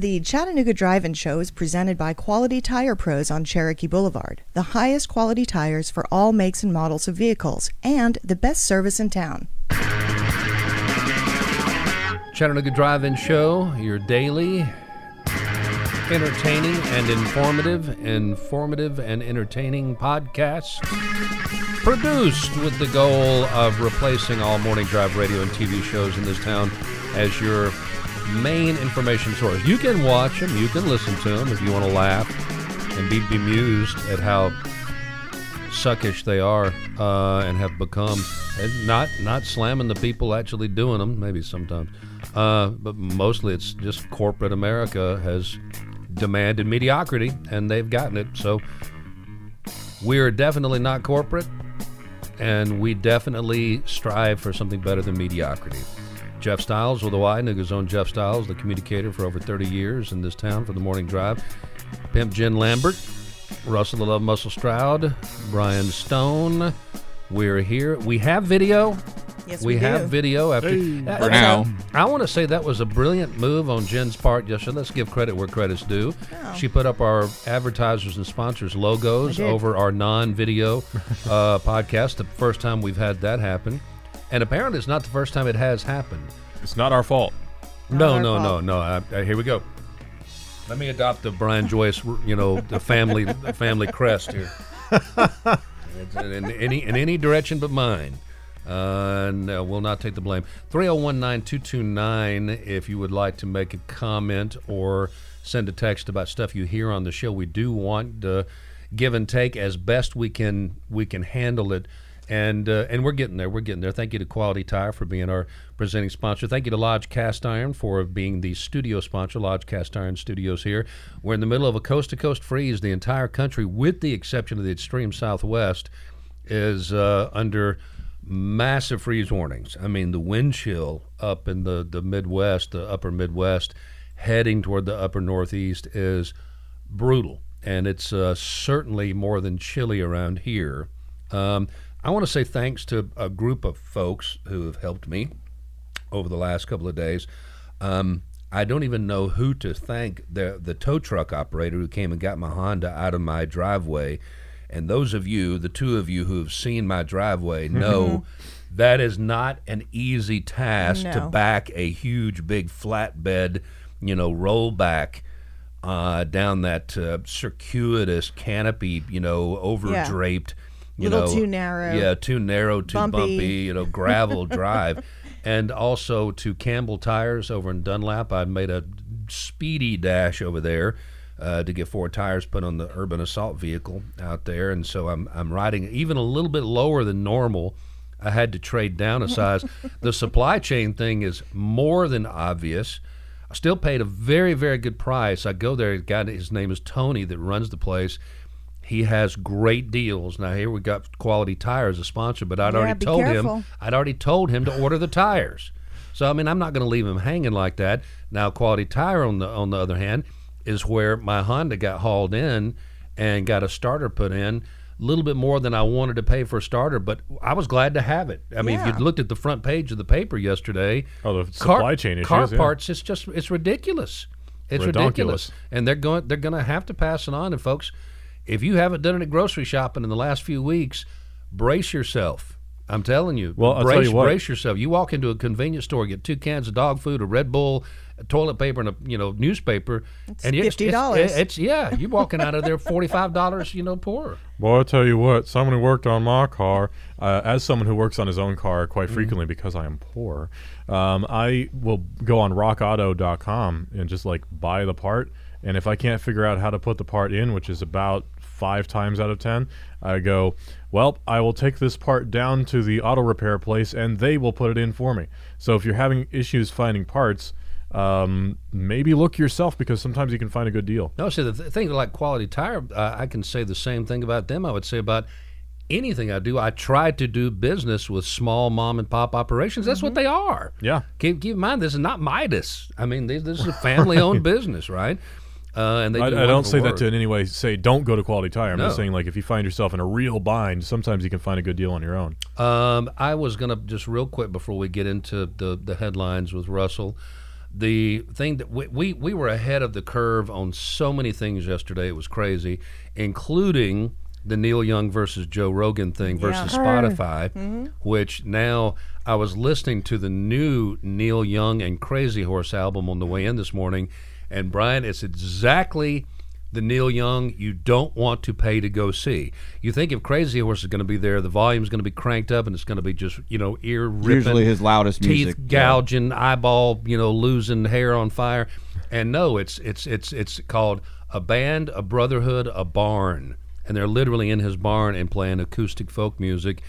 The Chattanooga Drive-In Show is presented by Quality Tire Pros on Cherokee Boulevard, the highest quality tires for all makes and models of vehicles, and the best service in town. Chattanooga Drive-In Show, your daily entertaining and informative, informative and entertaining podcast, produced with the goal of replacing all morning drive radio and TV shows in this town as your main information source. You can watch them, you can listen to them if you want to laugh and be bemused at how suckish they are uh, and have become. And not not slamming the people actually doing them, maybe sometimes, uh, but mostly it's just corporate America has demanded mediocrity, and they've gotten it. So we're definitely not corporate, and we definitely strive for something better than mediocrity. Jeff Styles with a Y, Nooga's own Jeff Styles, the communicator for over 30 years in this town for the morning drive. Pimp Jen Lambert, Russell the Love Muscle Stroud, Brian Stone. We're here. We have video. Yes, we, we have do. video after. Hey. Uh, For uh, now. I want to say that was a brilliant move on Jen's part. Yes, so let's give credit where credit's due. Oh. She put up our advertisers and sponsors logos over our non-video uh, podcast. The first time we've had that happen, and apparently it's not the first time it has happened. It's not our fault. no, our no, no, fault. no. I, I, here we go. Let me adopt the Brian Joyce, you know, the family, the family crest here. It's in any in any direction but mine. Uh, no, we'll not take the blame. 3019229 if you would like to make a comment or send a text about stuff you hear on the show. We do want to give and take as best we can we can handle it. And uh, and we're getting there. We're getting there. Thank you to Quality Tire for being our presenting sponsor. Thank you to Lodge Cast Iron for being the studio sponsor. Lodge Cast Iron Studios here. We're in the middle of a coast to coast freeze. The entire country, with the exception of the extreme southwest, is uh, under massive freeze warnings. I mean, the wind chill up in the, the Midwest, the upper Midwest, heading toward the upper Northeast is brutal. And it's uh, certainly more than chilly around here. Um, I want to say thanks to a group of folks who have helped me over the last couple of days. Um, I don't even know who to thank. The the tow truck operator who came and got my Honda out of my driveway, and those of you, the two of you who have seen my driveway, know that is not an easy task to No. back a huge big flatbed, you know, rollback uh, down that uh, circuitous canopy, you know, overdraped. You Little know, too narrow. Yeah, too narrow, too Bumpy. bumpy, you know, gravel drive. And also to Campbell Tires over in Dunlap. I made a speedy dash over there uh, to get four tires put on the urban assault vehicle out there. And so I'm, I'm riding even a little bit lower than normal. I had to trade down a size. the supply chain thing is more than obvious. I still paid a very, very good price. I go there, a guy, his name is Tony, that runs the place. He has great deals. Now here we got Quality Tire as a sponsor, but I'd Yeah, already told careful. him I'd already told him to order the tires. So I mean I'm not going to leave him hanging like that. Now Quality Tire on the on the other hand is where my Honda got hauled in and got a starter put in. A little bit more than I wanted to pay for a starter, but I was glad to have it. I mean, if you looked at the front page of the paper yesterday, Oh, the car- supply chain issues. car yeah. parts, it's just it's ridiculous. It's ridiculous, Redonkulous. and they're going they're going to have to pass it on. And folks, if you haven't done any grocery shopping in the last few weeks, brace yourself. I'm telling you. Well, I'll brace, tell you what. brace yourself. You walk into a convenience store, get two cans of dog food, a Red Bull, a toilet paper, and a you know newspaper, and you- $50. It's, it's yeah, you're walking out of there forty five dollars, you know, poorer. Well, I'll tell you what, someone who worked on my car, uh, as someone who works on his own car quite Mm-hmm. frequently because I am poor, um, I will go on rockauto.com and just like buy the part. And if I can't figure out how to put the part in, which is about five times out of 10, I go, well, I will take this part down to the auto repair place and they will put it in for me. So if you're having issues finding parts, um, maybe look yourself because sometimes you can find a good deal. No, see the th- thing like Quality Tire, uh, I can say the same thing about them. I would say about anything I do. I try to do business with small mom and pop operations. That's what they are. Yeah. Keep, keep in mind, this is not Midas. I mean, this, this is a family-owned business, right? Uh, and they I, do I don't wonderful say that to in any way say don't go to Quality Tire. I'm just saying like if you find yourself in a real bind, sometimes you can find a good deal on your own. Um, I was gonna just real quick before we get into the the headlines with Russell. the thing that we, we we were ahead of the curve on so many things yesterday. It was crazy, including the Neil Young versus Joe Rogan thing versus Spotify, which now I was listening to the new Neil Young and Crazy Horse album on the way in this morning, and Brian, it's exactly the Neil Young you don't want to pay to go see. You think if Crazy Horse is going to be there, the volume's going to be cranked up and it's going to be just you know ear ripping, Usually his loudest teeth music, yeah. gouging, eyeball you know losing hair on fire, and no, it's it's it's it's called a band, a brotherhood, a barn, and they're literally in his barn and playing acoustic folk music.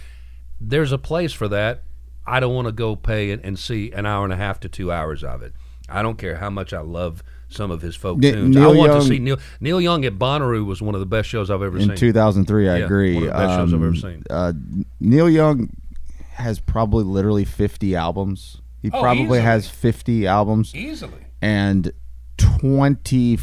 There's a place for that. I don't want to go pay and, and see an hour and a half to two hours of it. I don't care how much I love some of his folk Ne- tunes. I want Young- to see Neil Neil Young at Bonnaroo was one of the best shows I've ever seen. in 2003. I Yeah, agree. one of the best shows I've Um, ever seen. Uh, Neil Young has probably literally 50 albums. He Oh, probably easily. has 50 albums Easily. and 20.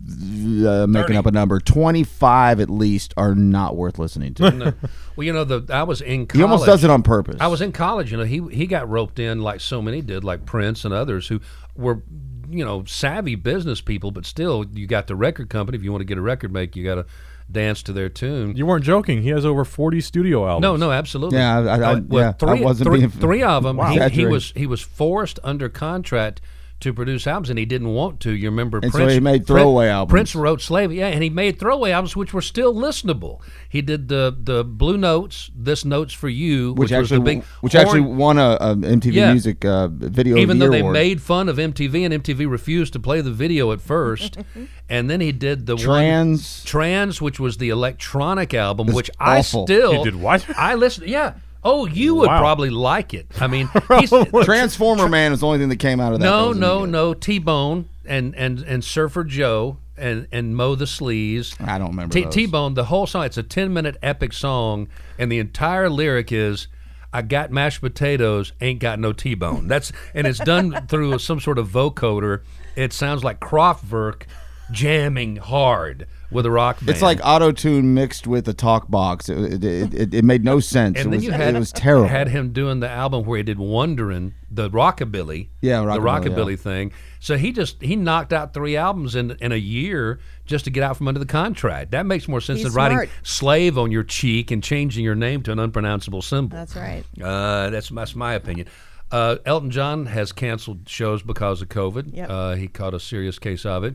Uh, making 30. up a number, 25 at least are not worth listening to. No. Well, you know, the I was in college. he almost does it on purpose. I was in college. You know, he he got roped in like so many did, like Prince and others who were, you know, savvy business people. But still, you got the record company. If you want to get a record make, you got to dance to their tune. You weren't joking. He has over 40 studio albums. No, no, absolutely. Yeah, I- I- I- Uh, well, yeah, I three, wasn't three- being- three of them. Wow. He, he was he was forced under contract to produce albums, and he didn't want to. You remember, And so Prince he made Prin- throwaway albums. Prince wrote "Slave," yeah, and he made throwaway albums which were still listenable. He did the the Blue Notes, "This Notes for You," which, which, was actually the big which horn- actually won a, a MTV Yeah. Music uh, Video of even the though Year they award. made fun of MTV and MTV refused to play the video at first, and then he did the one Trans. Trans, which was the electronic album, It's which I still He did what? I listened. Yeah. Oh, you would Wow. probably like it. I mean, he's, Transformer Man is the only thing that came out of that. that no, was any no, good. no. T Bone and and and Surfer Joe and and Moe the Sleaze. I don't remember T those. T Bone. The whole song. It's a ten minute epic song, and the entire lyric is. I got mashed potatoes, ain't got no T-bone. That's and it's done through some sort of vocoder. It sounds like Kraftwerk jamming hard with a rock band. It's like auto tune mixed with a talk box. It, it, it, it made no sense. and it then was, you had it was terrible. Had him doing the album where he did "Wonderin'," the rockabilly, Yeah, the rockabilly, rockabilly yeah. thing. So he just he knocked out three albums in in a year just to get out from under the contract. That makes more sense He's than writing "slave" on your cheek and changing your name to an unpronounceable symbol. That's right. Uh, that's that's my opinion. Uh, Elton John has canceled shows because of COVID. Yep. Uh, he caught a serious case of it.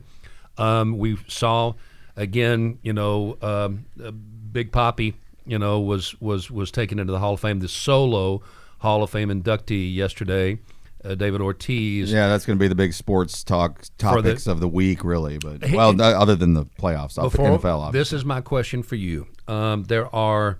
Um, we saw again, you know, um, uh, Big Poppy, you know, was was was taken into the Hall of Fame. The solo Hall of Fame inductee yesterday, uh, David Ortiz. yeah, that's going to be the big sports talk the- topics of the week, really. But well, no- other than the playoffs, off Before NFL. Obviously. this is my question for you. Um, there are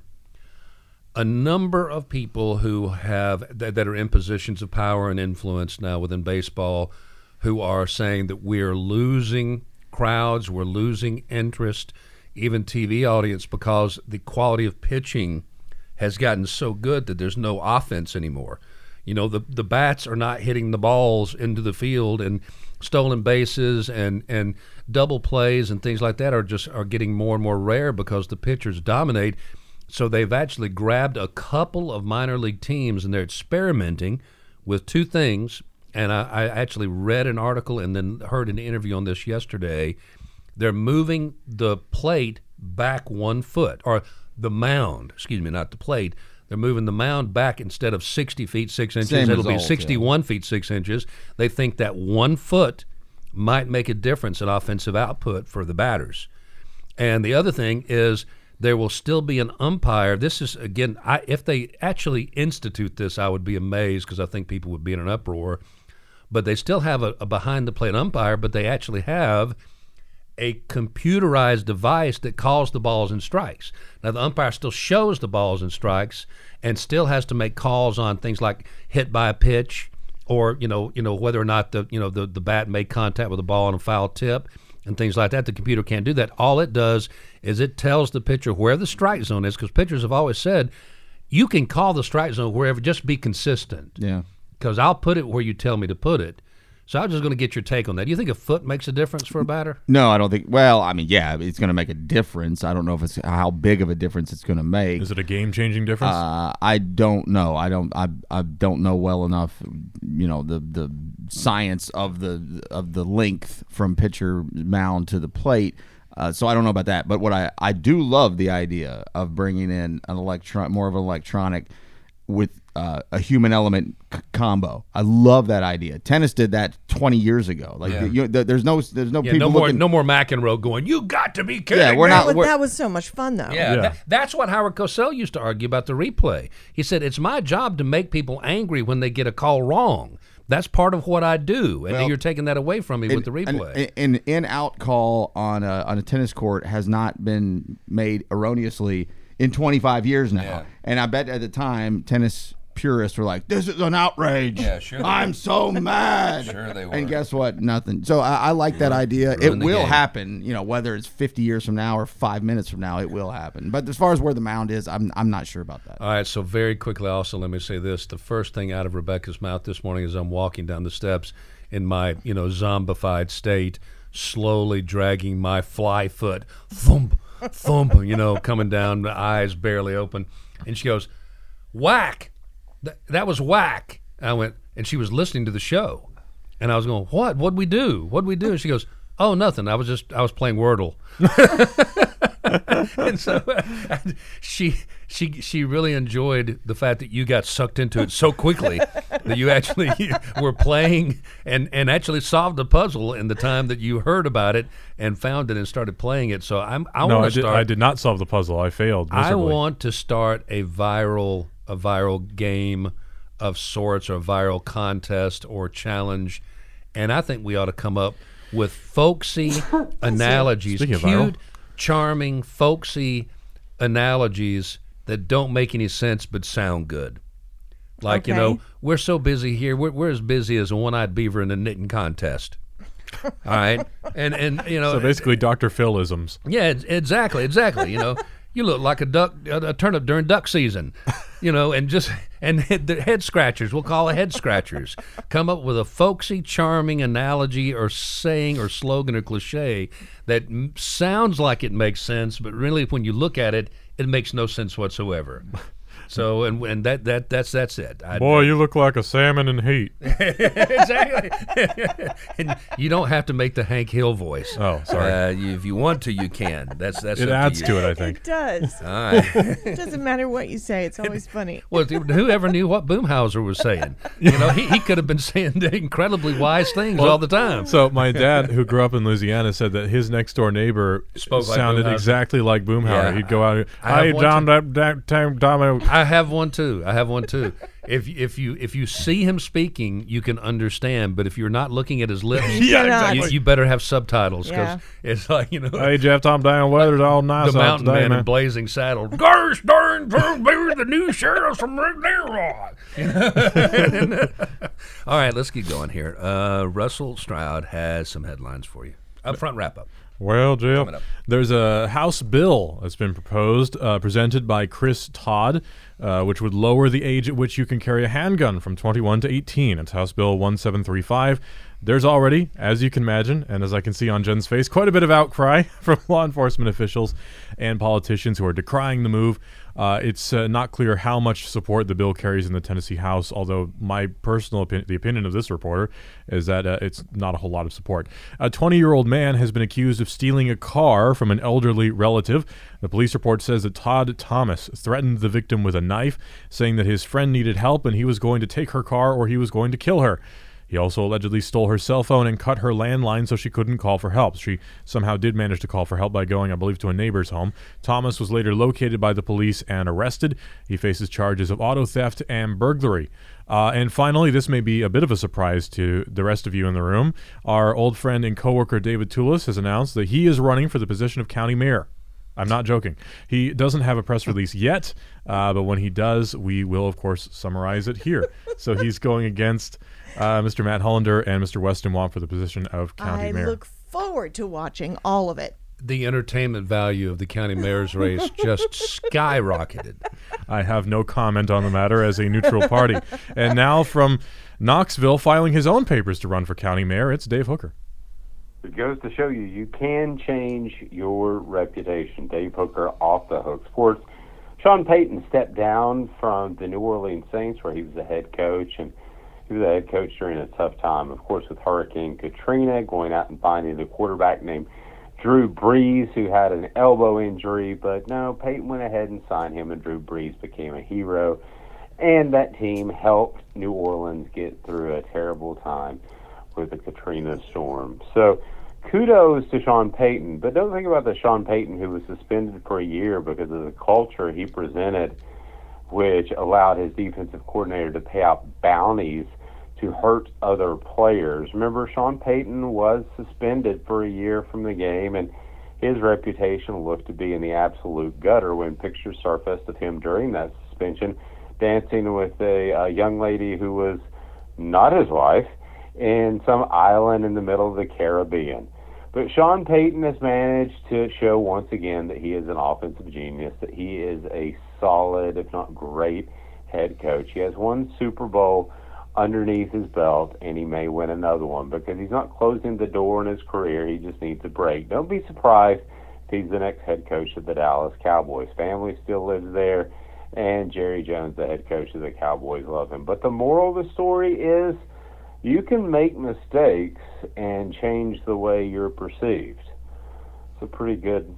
a number of people who have that, that are in positions of power and influence now within baseball, who are saying that we are losing crowds, we're losing interest, even TV audience, because the quality of pitching has gotten so good that there's no offense anymore. You know, the the bats are not hitting the balls into the field and stolen bases and and double plays and things like that are just are getting more and more rare because the pitchers dominate. So they've actually grabbed a couple of minor league teams and they're experimenting with two things. And I, I actually read an article and then heard an interview on this yesterday. They're moving the plate back one foot, or the mound, excuse me, not the plate. They're moving the mound back instead of 60 feet 6 inches. Same It'll result, yeah. be 61 feet 6 inches. They think that one foot might make a difference in offensive output for the batters. And the other thing is there will still be an umpire. This is again, I, if they actually institute this, I would be amazed because I think people would be in an uproar. But they still have a, a behind the plate umpire, but they actually have a computerized device that calls the balls and strikes. Now the umpire still shows the balls and strikes and still has to make calls on things like hit by a pitch or you know you know whether or not the you know the, the bat made contact with the ball on a foul tip and things like that. The computer can't do that. All it does is it tells the pitcher where the strike zone is because pitchers have always said you can call the strike zone wherever, just be consistent yeah. Because I'll put it where you tell me to put it. So I'm just going to get your take on that. Do you think a foot makes a difference for a batter? No, I don't think. Well, I mean, yeah, it's going to make a difference. I don't know if it's how big of a difference it's going to make. Is it a game changing difference? Uh, I don't know. I don't. I, I don't know well enough. You know the the science of the of the length from pitcher mound to the plate. Uh, so I don't know about that. But what I I do love the idea of bringing in an electron more of an electronic with uh, a human element c- combo. I love that idea. Tennis did that 20 years ago. Like Yeah. you, there- there's no there's no Yeah, people no more, looking. no more McEnroe going. You got to be kidding Yeah, we're not- That was, we're- that was so much fun, though. Yeah, Yeah. tha- that's what Howard Cosell used to argue about the replay. He said it's my job to make people angry when they get a call wrong. That's part of what I do, and Well, you're taking that away from me with the replay. An, an in out call on a on a tennis court has not been made erroneously in 25 years now. Yeah. And I bet at the time tennis purists were like, "This is an outrage. Yeah, sure I'm were. so mad." Sure they were. And guess what? Nothing. So I, I like that idea. It Ruin the will game. happen. You know, whether it's 50 years from now or five minutes from now, it will happen. But as far as where the mound is, I'm I'm not sure about that. All right, so very quickly, also let me say this: the first thing out of Rebecca's mouth this morning as I'm walking down the steps in my, you know, zombified state, slowly dragging my fly foot, thump, thump, you know, coming down, the eyes barely open, and she goes, "Whack! That, that was whack!" I went, and she was listening to the show, and I was going, "What? What'd we do? What'd we do?" And she goes, "Oh, nothing. I was just I was playing Wordle." and so she she she really enjoyed the fact that you got sucked into it so quickly that you actually were playing and and actually solved the puzzle in the time that you heard about it and found it and started playing it. So I'm I no, want to start. I did not solve the puzzle. I failed. I want to start a viral a viral game of sorts or a viral contest or challenge, and I think we ought to come up with folksy analogies, Speaking of cute, viral. charming, folksy analogies that don't make any sense but sound good. Like you know, we're so busy here. We're, we're as busy as a one-eyed beaver in a knitting contest. All right, and and you know, So basically, Dr. Philisms. yeah, exactly, exactly. You know, you look like a duck, a, turnip during duck season. You know, and just and the head scratchers. We'll call it head scratchers. Come up with a folksy, charming analogy or saying or slogan or cliche that sounds like it makes sense, but really, when you look at it, it makes no sense whatsoever. So, and and that that that's that's it. I, Boy, you look like a salmon in heat. exactly. and you don't have to make the Hank Hill voice. Oh, sorry. Uh, you- if you want to, you can. That's that's. it up adds you. to it, I think. It does. All right. it doesn't matter what you say. It's always funny. Well, th- whoever knew what Boomhauer was saying? You know, he, he could have been saying incredibly wise things all the time. So my dad, who grew up in Louisiana, said that his next door neighbor Spoke sounded Boomhauer. exactly like Boomhauer. Yeah. He'd go out, I have "Hey, one down that that time, Damo." I have one too. I have one too. If if you if you see him speaking, you can understand. But if you're not looking at his lips, Yeah, exactly. you, you better have subtitles because Yeah. it's like you know. Hey, Jeff, Tom down. Weather's all nice the mountain today, man, man. in blazing saddle. Gosh darn, we're the new sheriff from Leroy. All right, let's get going here. Uh, Russell Stroud has some headlines for you. Up front wrap up. Well, Jill, there's a House bill that's been proposed, uh, presented by Chris Todd, uh, which would lower the age at which you can carry a handgun from 21 to 18. It's House Bill 1735. There's already, as you can imagine, and as I can see on Jen's face, quite a bit of outcry from law enforcement officials and politicians who are decrying the move. Uh, it's uh, not clear how much support the bill carries in the Tennessee House, although my personal opinion, the opinion of this reporter, is that uh, it's not a whole lot of support. A 20 year old man has been accused of stealing a car from an elderly relative. The police report says that Todd Thomas threatened the victim with a knife, saying that his friend needed help and he was going to take her car or he was going to kill her. He also allegedly stole her cell phone and cut her landline so she couldn't call for help. She somehow did manage to call for help by going, I believe, to a neighbor's home. Thomas was later located by the police and arrested. He faces charges of auto theft and burglary. Uh, and finally, this may be a bit of a surprise to the rest of you in the room. Our old friend and coworker David Tulis has announced that he is running for the position of county mayor. I'm not joking. He doesn't have a press release yet, uh, but when he does, we will, of course, summarize it here. so he's going against uh, Mr. Matt Hullander and Mr. Weston Wamp for the position of county I mayor. look forward to watching all of it. The entertainment value of the county mayor's race just skyrocketed. I have no comment on the matter as a neutral party. And now from Knoxville filing his own papers to run for county mayor. It's Dave Hooker. It goes to show you you can change your reputation. Dave Hooker off the hook sports. Sean Payton stepped down from the New Orleans Saints where he was the head coach and he was the head coach during a tough time, of course, with Hurricane Katrina, going out and finding a quarterback named Drew Brees, who had an elbow injury. But no, Payton went ahead and signed him, and Drew Brees became a hero. And that team helped New Orleans get through a terrible time with the Katrina storm. So kudos to Sean Payton, but don't think about the Sean Payton who was suspended for a year because of the culture he presented, which allowed his defensive coordinator to pay out bounties to hurt other players. Remember, Sean Payton was suspended for a year from the game, and his reputation looked to be in the absolute gutter when pictures surfaced of him during that suspension dancing with a, a young lady who was not his wife in some island in the middle of the Caribbean. But Sean Payton has managed to show once again that he is an offensive genius, that he is a solid, if not great, head coach. He has one Super Bowl underneath his belt, and he may win another one because he's not closing the door in his career. He just needs a break. Don't be surprised if he's the next head coach of the Dallas Cowboys. Family still lives there, and Jerry Jones, the head coach of the Cowboys, love him. But the moral of the story is you can make mistakes and change the way you're perceived. It's a pretty good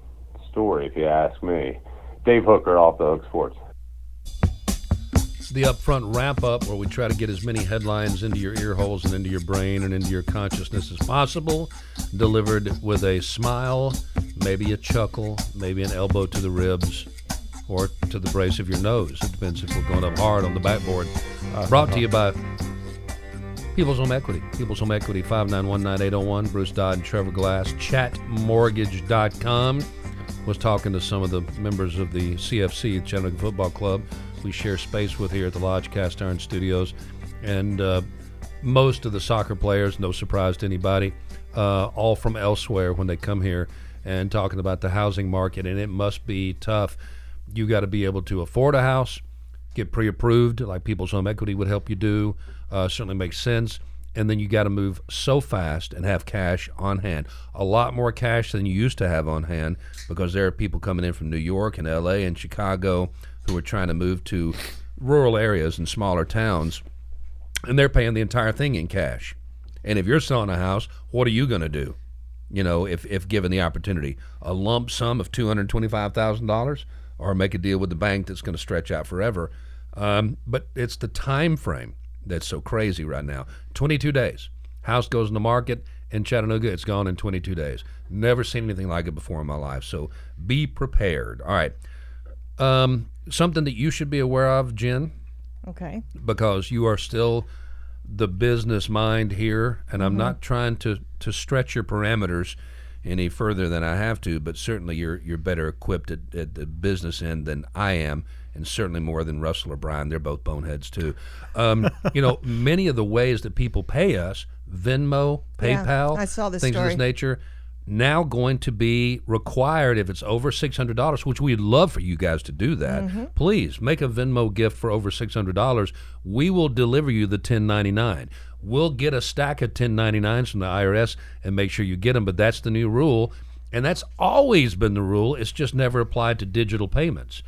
story, if you ask me. Dave Hooker, off the Hook Sports. It's the upfront wrap up where we try to get as many headlines into your ear holes and into your brain and into your consciousness as possible, delivered with a smile, maybe a chuckle, maybe an elbow to the ribs, or to the brace of your nose. It depends if we're going up hard on the backboard. Uh, Brought to you by People's Home Equity. People's Home Equity, 5919801. Bruce Dodd and Trevor Glass. Chatmortgage.com. Was talking to some of the members of the CFC, Chattanooga Football Club. We share space with here at the Lodge Cast Iron Studios. And uh, most of the soccer players, no surprise to anybody, uh, all from elsewhere when they come here and talking about the housing market. And it must be tough. You got to be able to afford a house get pre-approved like people's home equity would help you do uh, certainly makes sense. And then you got to move so fast and have cash on hand. A lot more cash than you used to have on hand because there are people coming in from new york and la and chicago who are trying to move to rural areas and smaller towns and they're paying the entire thing in cash. And if you're selling a house what are you going to do? You know if, if given the opportunity a lump sum of $225000 or make a deal with the bank that's going to stretch out forever. Um, but it's the time frame that's so crazy right now. 22 days. House goes in the market in Chattanooga. It's gone in 22 days. Never seen anything like it before in my life. So be prepared. All right. Um, something that you should be aware of, Jen, Okay. because you are still the business mind here, and I'm Mm-hmm. not trying to to stretch your parameters any further than I have to, but certainly you're you're better equipped at, at the business end than I am, and certainly more than Russell or Brian. They're both boneheads too. Um, you know, many of the ways that people pay us, Venmo, Yeah, PayPal, I saw this things of this nature. Now going to be required if it's over six hundred dollars, which we'd love for you guys to do that. Mm-hmm. Please make a Venmo gift for over six hundred dollars. We will deliver you the ten ninety nine. We'll get a stack of ten ninety nines from the IRS and make sure you get them. But that's the new rule, and that's always been the rule. It's just never applied to digital payments.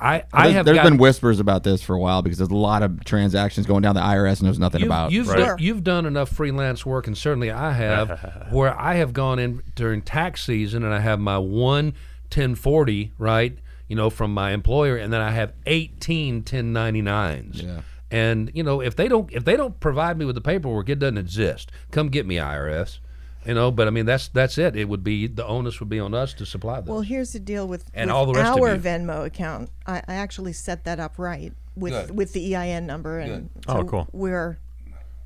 I I There's- have there's gotten- been whispers about this for a while because there's a lot of transactions going down the IRS knows nothing You've, about. you've, Right. done, you've done enough freelance work, and certainly I have, where I have gone in during tax season and I have my one 1040, right, you know, from my employer, and then I have 18 1099s. Yeah. And you know, if they don't if they don't provide me with the paperwork, it doesn't exist. Come get me, IRS. You know, but I mean that's that's it. It would be the onus would be on us to supply those. Well, here's the deal with, And with all the rest of our you. Venmo account. I, I actually set that up right with Good. with the EIN number, and Oh, so cool. We're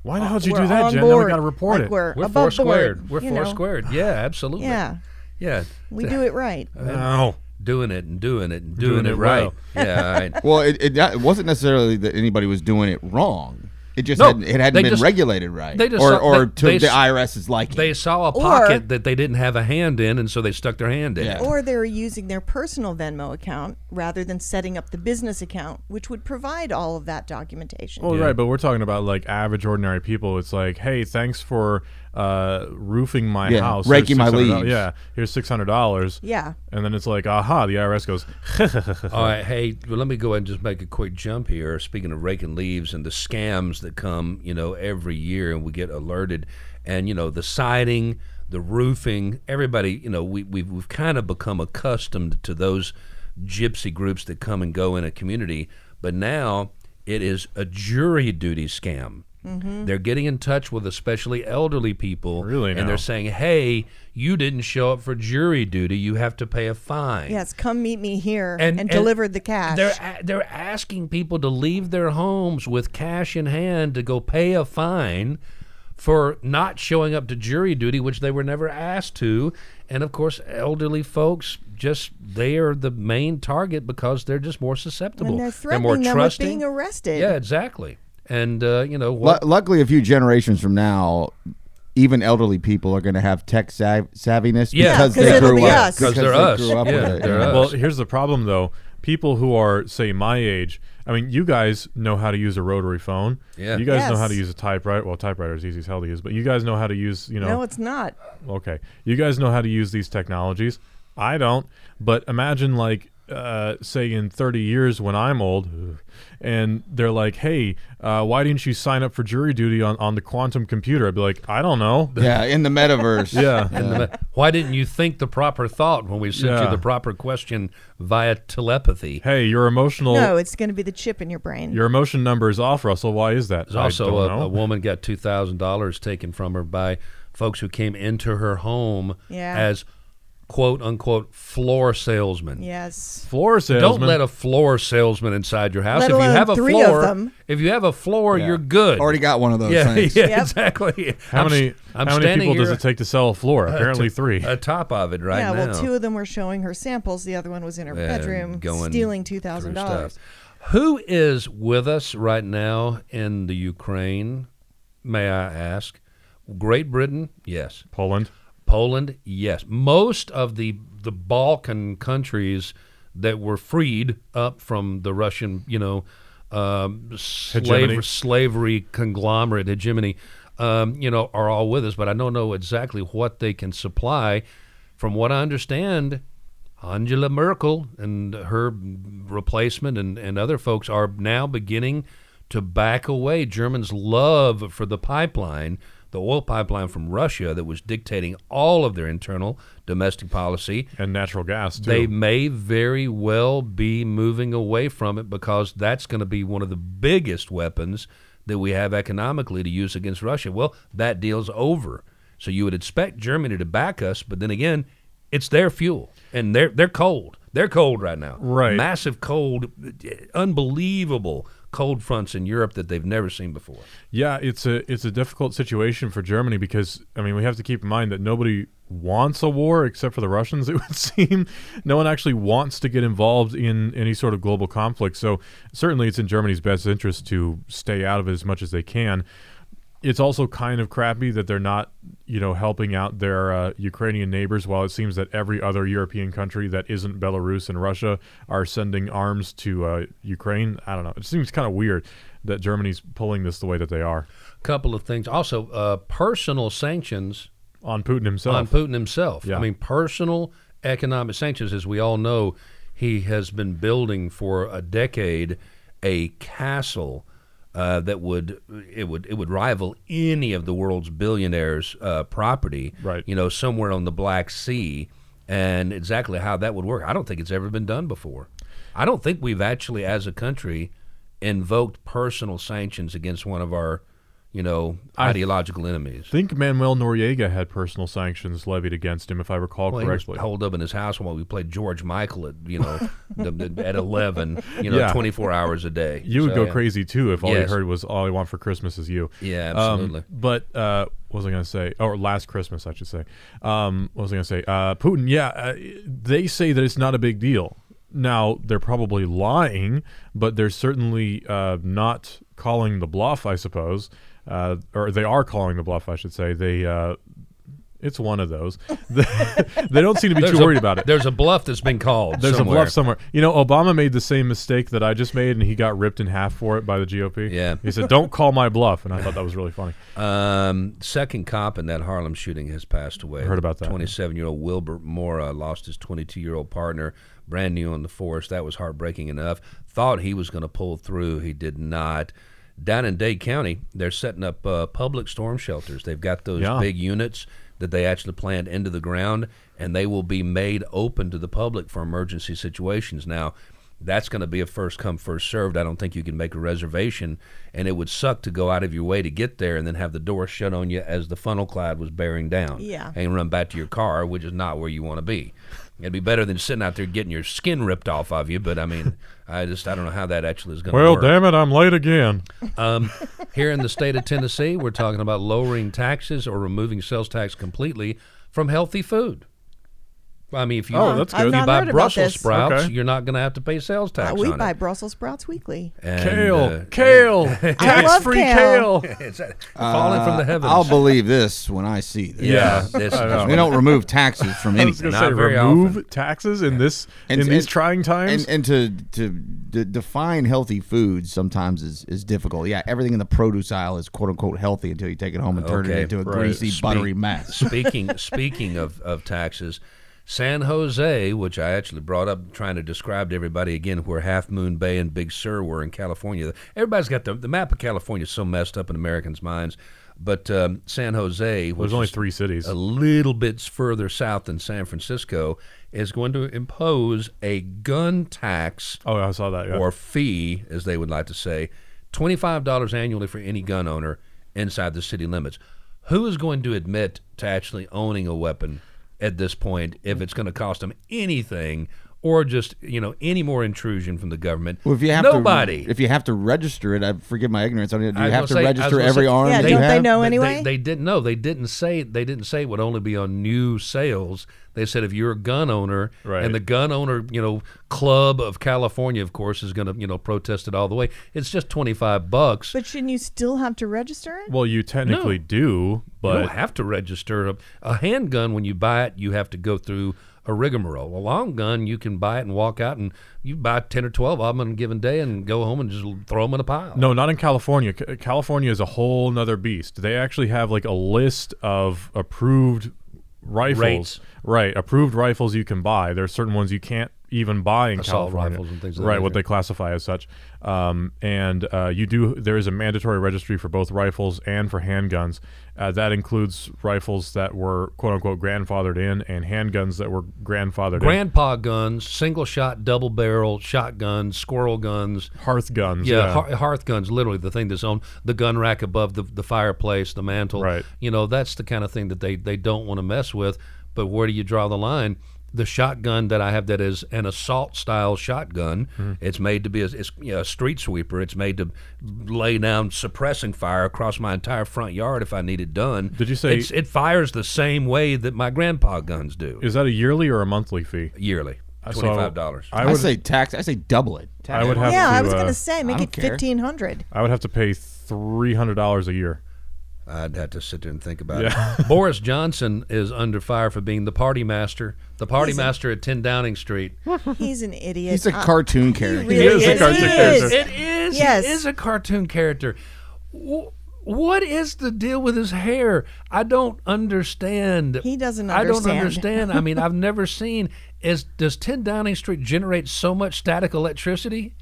Why the hell did you we're do that, on Jen? board. Now we got to report like it. We're, We're above four board, squared. We're you four know. squared. Yeah, absolutely. Yeah, Yeah. we do it right. no. Doing it and doing it and Doing doing, it it right. well. Yeah. Right. well, it, it, it wasn't necessarily that anybody was doing it wrong. It just No, hadn't, it hadn't been just- regulated right, they just or saw- or they- to they the s- IRS's liking. They saw a Or- pocket that they didn't have a hand in, and so they stuck their hand in. Yeah. Or they were using their personal Venmo account rather than setting up the business account, which would provide all of that documentation. Well, right, but we're talking about like average, ordinary people. It's like, hey, thanks for uh, roofing my Yeah, house, raking my leaves. Yeah, here's six hundred dollars. yeah. and then it's like, aha, the IRS goes, All right, hey, well, let me go ahead and just make a quick jump here. Speaking of raking leaves and the scams that come, you know, every year, and we get alerted, and you know, the siding, the roofing, everybody, you know, we we've we've kind of become accustomed to those gypsy groups that come and go in a community, but now it is a jury duty scam. Mm-hmm. They're getting in touch with especially elderly people, Really and now? they're saying, "Hey, you didn't show up for jury duty. You have to pay a fine." Yes, come meet me here And- and, and deliver the cash. They're they're asking people to leave their homes with cash in hand to go pay a fine for not showing up to jury duty, which they were never asked to. And of course, elderly folks just they are the main target because they're just more susceptible. and they're more threatening them trusting. with being arrested. yeah, exactly. And uh, you know Lu- what? luckily, a few generations from now, even elderly people are going to have tech sav- savviness Yeah, because 'cause they it'll grew be up. us. 'Cause they're they us. grew up Yeah, with it. they're yeah. us. well, here's the problem though. People who are, say, my age. I mean, you guys know how to use a rotary phone. Yeah. You guys know how to Yes. use a typewriter. Well, typewriter is easy as hell to use, but you guys know how to use, you know, No, it's not. Okay. You guys know how to use these technologies. I don't. But imagine, like, uh, say in 30 years when I'm old, and they're like, hey, uh, why didn't you sign up for jury duty on, on the quantum computer? I'd be like, I don't know. yeah, in the metaverse. Yeah. And the- why didn't you think the proper thought when we sent Yeah. you the proper question via telepathy? hey, your emotional. No, it's going to be the chip in your brain. Your emotion number is off, Russell. Why is that? There's I also don't a, know. a woman got two thousand dollars taken from her by folks who came into her home Yeah. as quote unquote floor salesman. yes. floor salesman. Don't let a floor salesman inside your house. Let if you have a three floor, if you have a floor, Yeah. you're good. Already got one of those yeah, things. yeah, Yep. exactly. how I'm, many? s- I'm how many standing people does it take to sell a floor? Apparently three. atop of it right yeah, now. well, two of them were showing her samples. The other one was in her Yeah, bedroom going stealing $2,000. Who is with us right now in the Ukraine? May I ask? Great Britain, yes. Poland. Poland, yes. Most of the the Balkan countries that were freed up from the Russian, you know, um, Hegemony. slave, slavery conglomerate hegemony, um, you know, are all with us. But I don't know exactly what they can supply. From what I understand, Angela Merkel and her replacement and, and other folks are now beginning to back away. Germans' love for the pipeline, the oil pipeline from Russia that was dictating all of their internal domestic policy, And natural gas, too. they may very well be moving away from it because that's going to be one of the biggest weapons that we have economically to use against Russia. Well, that deal's over. So you would expect Germany to back us, but then again, it's their fuel and they're they're cold. They're cold right now. Right. Massive cold, unbelievable cold fronts in Europe that they've never seen before. Yeah, it's a it's a difficult situation for Germany because I mean we have to keep in mind that nobody wants a war except for the Russians. It would seem no one actually wants to get involved in any sort of global conflict. So certainly it's in Germany's best interest to stay out of it as much as they can. It's also kind of crappy that they're not, you know, helping out their uh, Ukrainian neighbors. While it seems that every other European country that isn't Belarus and Russia are sending arms to uh, Ukraine, I don't know. It seems kind of weird that Germany's pulling this the way that they are A Couple of things. Also, uh, personal sanctions on Putin himself. on Putin himself. Yeah. I mean, personal economic sanctions, as we all know, he has been building for a decade a castle uh, that would it would it would rival any of the world's billionaires' uh, property. Right. You know, somewhere on the Black Sea, and exactly how that would work, I don't think it's ever been done before. I don't think we've actually, as a country, invoked personal sanctions against one of our, you know, I ideological enemies. I think Manuel Noriega had personal sanctions levied against him, if I recall Well, he was correctly. holed up in his house while we played George Michael at you know the, the, at eleven, you know, Yeah. twenty four hours a day. You would go yeah. crazy too if all Yes. you heard was "All I Want for Christmas Is You." Yeah, Um, absolutely. but uh, what was I going to say? Or last Christmas, I should say. Um, what was I going to say? Uh, Putin. Yeah, uh, they say that it's not a big deal. now they're probably lying, but they're certainly uh, not calling the bluff, I suppose, uh, or they are calling the bluff, I should say. They uh, it's one of those. they don't seem to be There's too a- worried about it. There's a bluff that's been called. There's somewhere. a bluff somewhere. You know, Obama made the same mistake that I just made, and he got ripped in half for it by the GOP. Yeah. he said, "Don't call my bluff," and I thought that was really funny. Um, second cop in that Harlem shooting has passed away. Heard about that. 27 year old Wilbert Mora lost his 22 year old partner, brand new on the force. That was heartbreaking enough. Thought he was going to pull through. He did not. Down in Dade County, they're setting up uh, public storm shelters. They've got those Yeah. big units that they actually plant into the ground, and they will be made open to the public for emergency situations. Now, that's going to be a first come first served. I don't think you can make a reservation, and it would suck to go out of your way to get there and then have the door shut on you as the funnel cloud was bearing down. Yeah. and run back to your car, which is not where you want to be. It'd be better than sitting out there getting your skin ripped off of you. But I mean, I just I don't know how that actually is going to Well, work. Well, damn it, I'm late again. Um, here in the state of Tennessee, we're talking about lowering taxes or removing sales tax completely from healthy food. I mean, if you, Oh, that's I've good. if you not buy heard about Brussels this. sprouts, Okay. you're not going to have to pay sales tax Uh, we on buy it. Brussels sprouts weekly. And, Kale, uh, kale, love tax-free kale. kale. it's uh, falling from the heavens. I'll believe this when I see this. yeah, Yeah, this, We don't remove taxes from I was anything. going to Not say very remove often. taxes in this And- in these and- trying times. And, and to to d- define healthy foods sometimes is, is difficult. Yeah, everything in the produce aisle is quote unquote healthy until you take it home and turn it Okay. into a Right. greasy, Speak- buttery mess. speaking speaking of, of taxes, San Jose, which I actually brought up trying to describe to everybody again where Half Moon Bay and Big Sur were in California. Everybody's got the the map of California so messed up in Americans' minds. But um, San Jose, which There's only three cities. a little bit further south than San Francisco, is going to impose a gun tax oh, I saw that. Yeah. or fee, as they would like to say, twenty-five dollars annually for any gun owner inside the city limits. Who is going to admit to actually owning a weapon at this point if it's going to cost them anything? Or just you know any more intrusion from the government? Well, if you have nobody. to, if you have to register it, I forgive my ignorance on it. Do you was have to say- register every say- arm Yeah, that don't you they know anyway? They, they didn't know. They didn't say. They didn't say it would only be on new sales. They said if you're a gun owner, Right. and the gun owner, you know, club of California, of course, is going to you know protest it all the way. It's just twenty five bucks. But shouldn't you still have to register it? well, you technically do, you but don't have to register a, a handgun when you buy it. You have to go through a rigmarole. A long gun, you can buy it and walk out, and you buy ten or twelve of them on a given day, and go home and just throw them in a pile. No, not in California. C- California is a whole nother beast. They actually have like a list of approved rifles. Rates. Right, approved rifles you can buy. There are certain ones you can't even buying Assault California. rifles and things that right, what they classify as such. Um, and uh, you do. There is a mandatory registry for both rifles and for handguns. Uh, that includes rifles that were quote unquote grandfathered in, and handguns that were grandfathered in. Grandpa guns, single shot, double barrel shotguns, squirrel guns, Hearth guns. Yeah, Yeah, hearth, hearth guns, literally the thing that's on the gun rack above the, the fireplace, the mantle. Right. You know, that's the kind of thing that they, they don't want to mess with. But where do you draw the line? The shotgun that I have that is an assault style shotgun. Hmm. It's made to be a, it's, you know, a street sweeper. It's made to lay down suppressing fire across my entire front yard if I need it done. Did you say- it's, it fires the same way that my grandpa guns do is that a yearly or a monthly fee? yearly? Uh, Twenty five dollars. I I, would say tax. I say double it. I would have yeah, to. I was uh, gonna say make it fifteen hundred. I would have to pay three hundred dollars a year. I'd have to sit there and think about Yeah. it. Boris Johnson is under fire for being the party master, the party He's a- master at 10 Downing Street. He's an idiot. He's a Uh, cartoon character. really is a is. cartoon He character. is. It is. Yes. He is a cartoon character. What is the deal with his hair? I don't understand. He doesn't I don't understand. understand. I mean, I've never seen. Is does 10 Downing Street generate so much static electricity?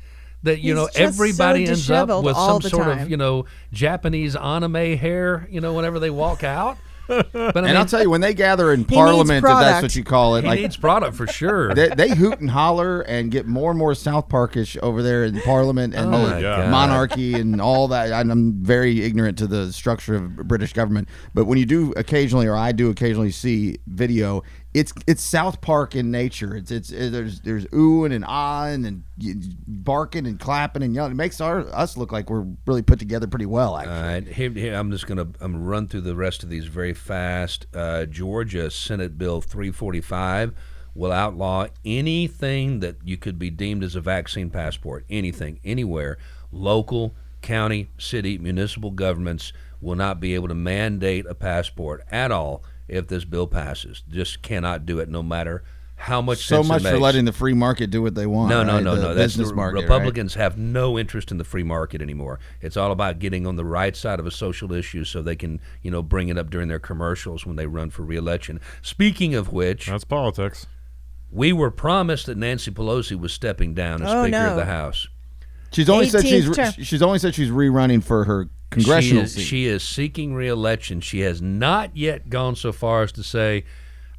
That you He's know just so everybody ends up with some the sort of you know Japanese anime hair, you know, whenever they walk out. But I And I'll tell you, when they gather in Parliament, if that's what you call it, he like needs product for sure. they, they hoot and holler and get more and more South Parkish over there in Parliament and Oh the monarchy and all that. And I'm very ignorant to the structure of British government, but when you do occasionally, or I do occasionally see video, it's it's South Park in nature. It's it's it, there's there's oohing and ahhing and barking and clapping and yelling. It makes our us look like we're really put together pretty well. Actually, All right, here, here I'm just gonna I'm run through the rest of these very fast. Uh, Georgia Senate Bill 345 will outlaw anything that you could be deemed as a vaccine passport. Anything, anywhere, local, county, city, municipal governments will not be able to mandate a passport at all if this bill passes. Just cannot do it, no matter how much So sense it much for letting the free market do what they want. No, no, right? no, The no. That's business the market. right? Republicans have no interest in the free market anymore. It's all about getting on the right side of a social issue so they can, you know, bring it up during their commercials when they run for reelection. Speaking of which, That's politics. we were promised that Nancy Pelosi was stepping down as Oh, Speaker no. of the House. She's only said she's term. she's only said she's rerunning for her congressional she is, she is seeking reelection. She has not yet gone so far as to say,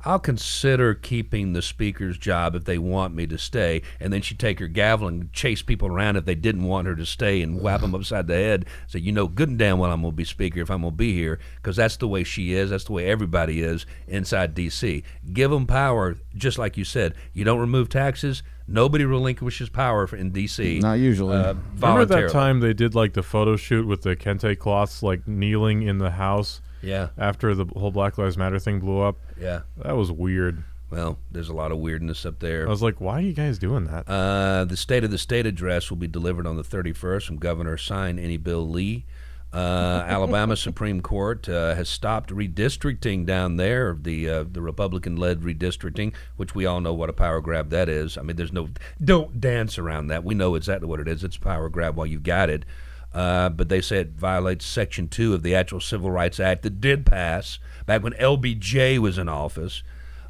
I'll consider keeping the speaker's job if they want me to stay. And then she'd take her gavel and chase people around if they didn't want her to stay and whap them upside the head. So, you know, good and damn well I'm going to be speaker if I'm going to be here because that's the way she is. That's the way everybody is inside D.C. Give them power, just like you said. You don't remove taxes. Nobody relinquishes power in D.C. Not usually. Uh, Remember that time they did like the photo shoot with the kente cloths, like kneeling in the house Yeah, after the whole Black Lives Matter thing blew up? yeah. That was weird. Well, there's a lot of weirdness up there. I was like, why are you guys doing that? Uh, the State of the State address will be delivered on the 31st from Governor Sign Any Bill Lee. Uh, Alabama Supreme Court uh, has stopped redistricting down there, the uh, the Republican-led redistricting, which we all know what a power grab that is. I mean, there's no don't dance around that. We know exactly what it is. It's power grab while you've got it. Uh, but they say it violates Section Two of the actual Civil Rights Act that did pass back when LBJ was in office.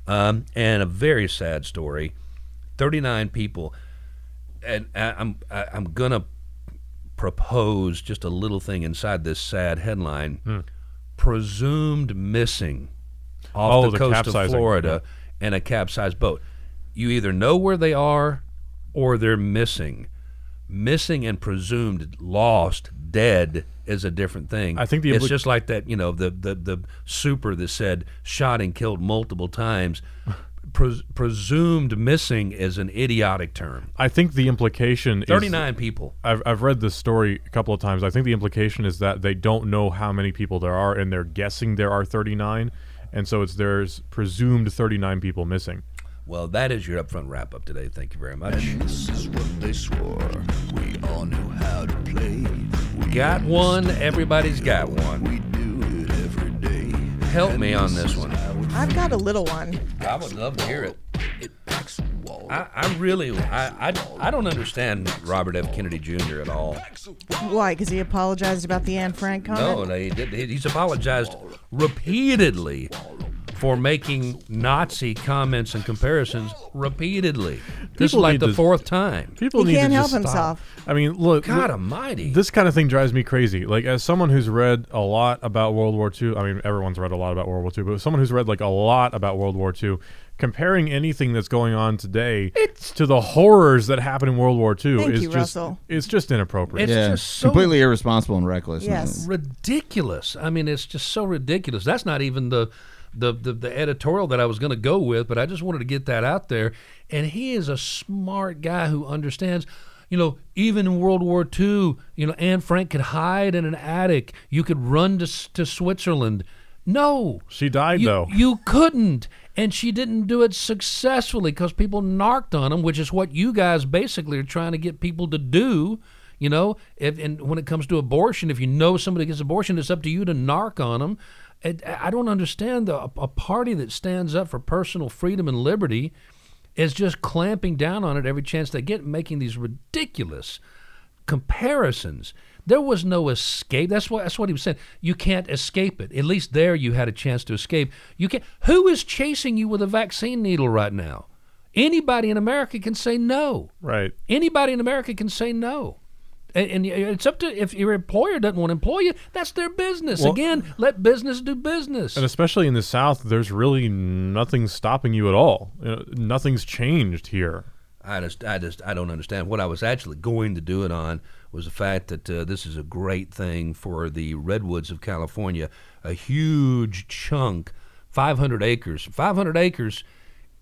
Um, and a very sad story. 39 people and I- I'm I- I'm gonna propose just a little thing inside this sad headline: Hmm. presumed missing off Oh, the, the coast of capsizing, Florida in a capsized boat. You either know where they are, or they're missing. Missing and presumed lost, dead is a different thing. I think the it's just like that. You know, the the the super that said shot and killed multiple times. Pres- presumed missing is an idiotic term. I think the implication is 39 people. I've, I've read this story a couple of times. I think the implication is that they don't know how many people there are, and they're guessing there are 39, and so it's there's presumed 39 people missing. Well, that is your upfront wrap up today. Thank you very much. This is what they swore. We all knew how to play. We Got one. Everybody's got one. we do it every day. Help me on this one. I've got a little one. I would love to hear it. It packs walls. I, I really, I, I, I don't understand Robert F. Kennedy Jr. at all. Why? Because he apologized about the Anne Frank comment? No, no, he did, he- he's apologized repeatedly for making Nazi comments and comparisons repeatedly. This is like the to- fourth time. People He need can't to help just stop. himself. I mean, look, God look, Almighty. this kind of thing drives me crazy. Like as someone who's read a lot about World War II, I mean, everyone's read a lot about World War II, but someone who's read like a lot about World War II, comparing anything that's going on today to the horrors that happened in World War II Thank is you, just Russell. it's just inappropriate. It's yeah, just so completely irresponsible and reckless. Yes. ridiculous. I mean, it's just so ridiculous. That's not even the the the, the editorial that I was going to go with, but I just wanted to get that out there. And he is a smart guy who understands. You know, even in World War II, you know, Anne Frank could hide in an attic. You could run to to Switzerland. No, She died, you, though. You couldn't, and she didn't do it successfully because people narked on them, which is what you guys basically are trying to get people to do. You know, if, and when it comes to abortion, if you know somebody gets abortion, it's up to you to narc on them. And I don't understand the, a party that stands up for personal freedom and liberty is just clamping down on it every chance they get, making these ridiculous comparisons. There was no escape. That's what that's what he was saying. You can't escape it. At least there you had a chance to escape. You can Who is chasing you with a vaccine needle right now? Anybody in America can say no. right. Anybody in America can say no. And, and it's up to if your employer doesn't want to employ you, that's their business. Well- Again, let business do business. And especially in the South, there's really nothing stopping you at all. You know, nothing's changed here. I just, I just, I don't understand. What I was actually going to do it on was the fact that uh, this is a great thing for the redwoods of California. A huge chunk, 500 acres. 500 acres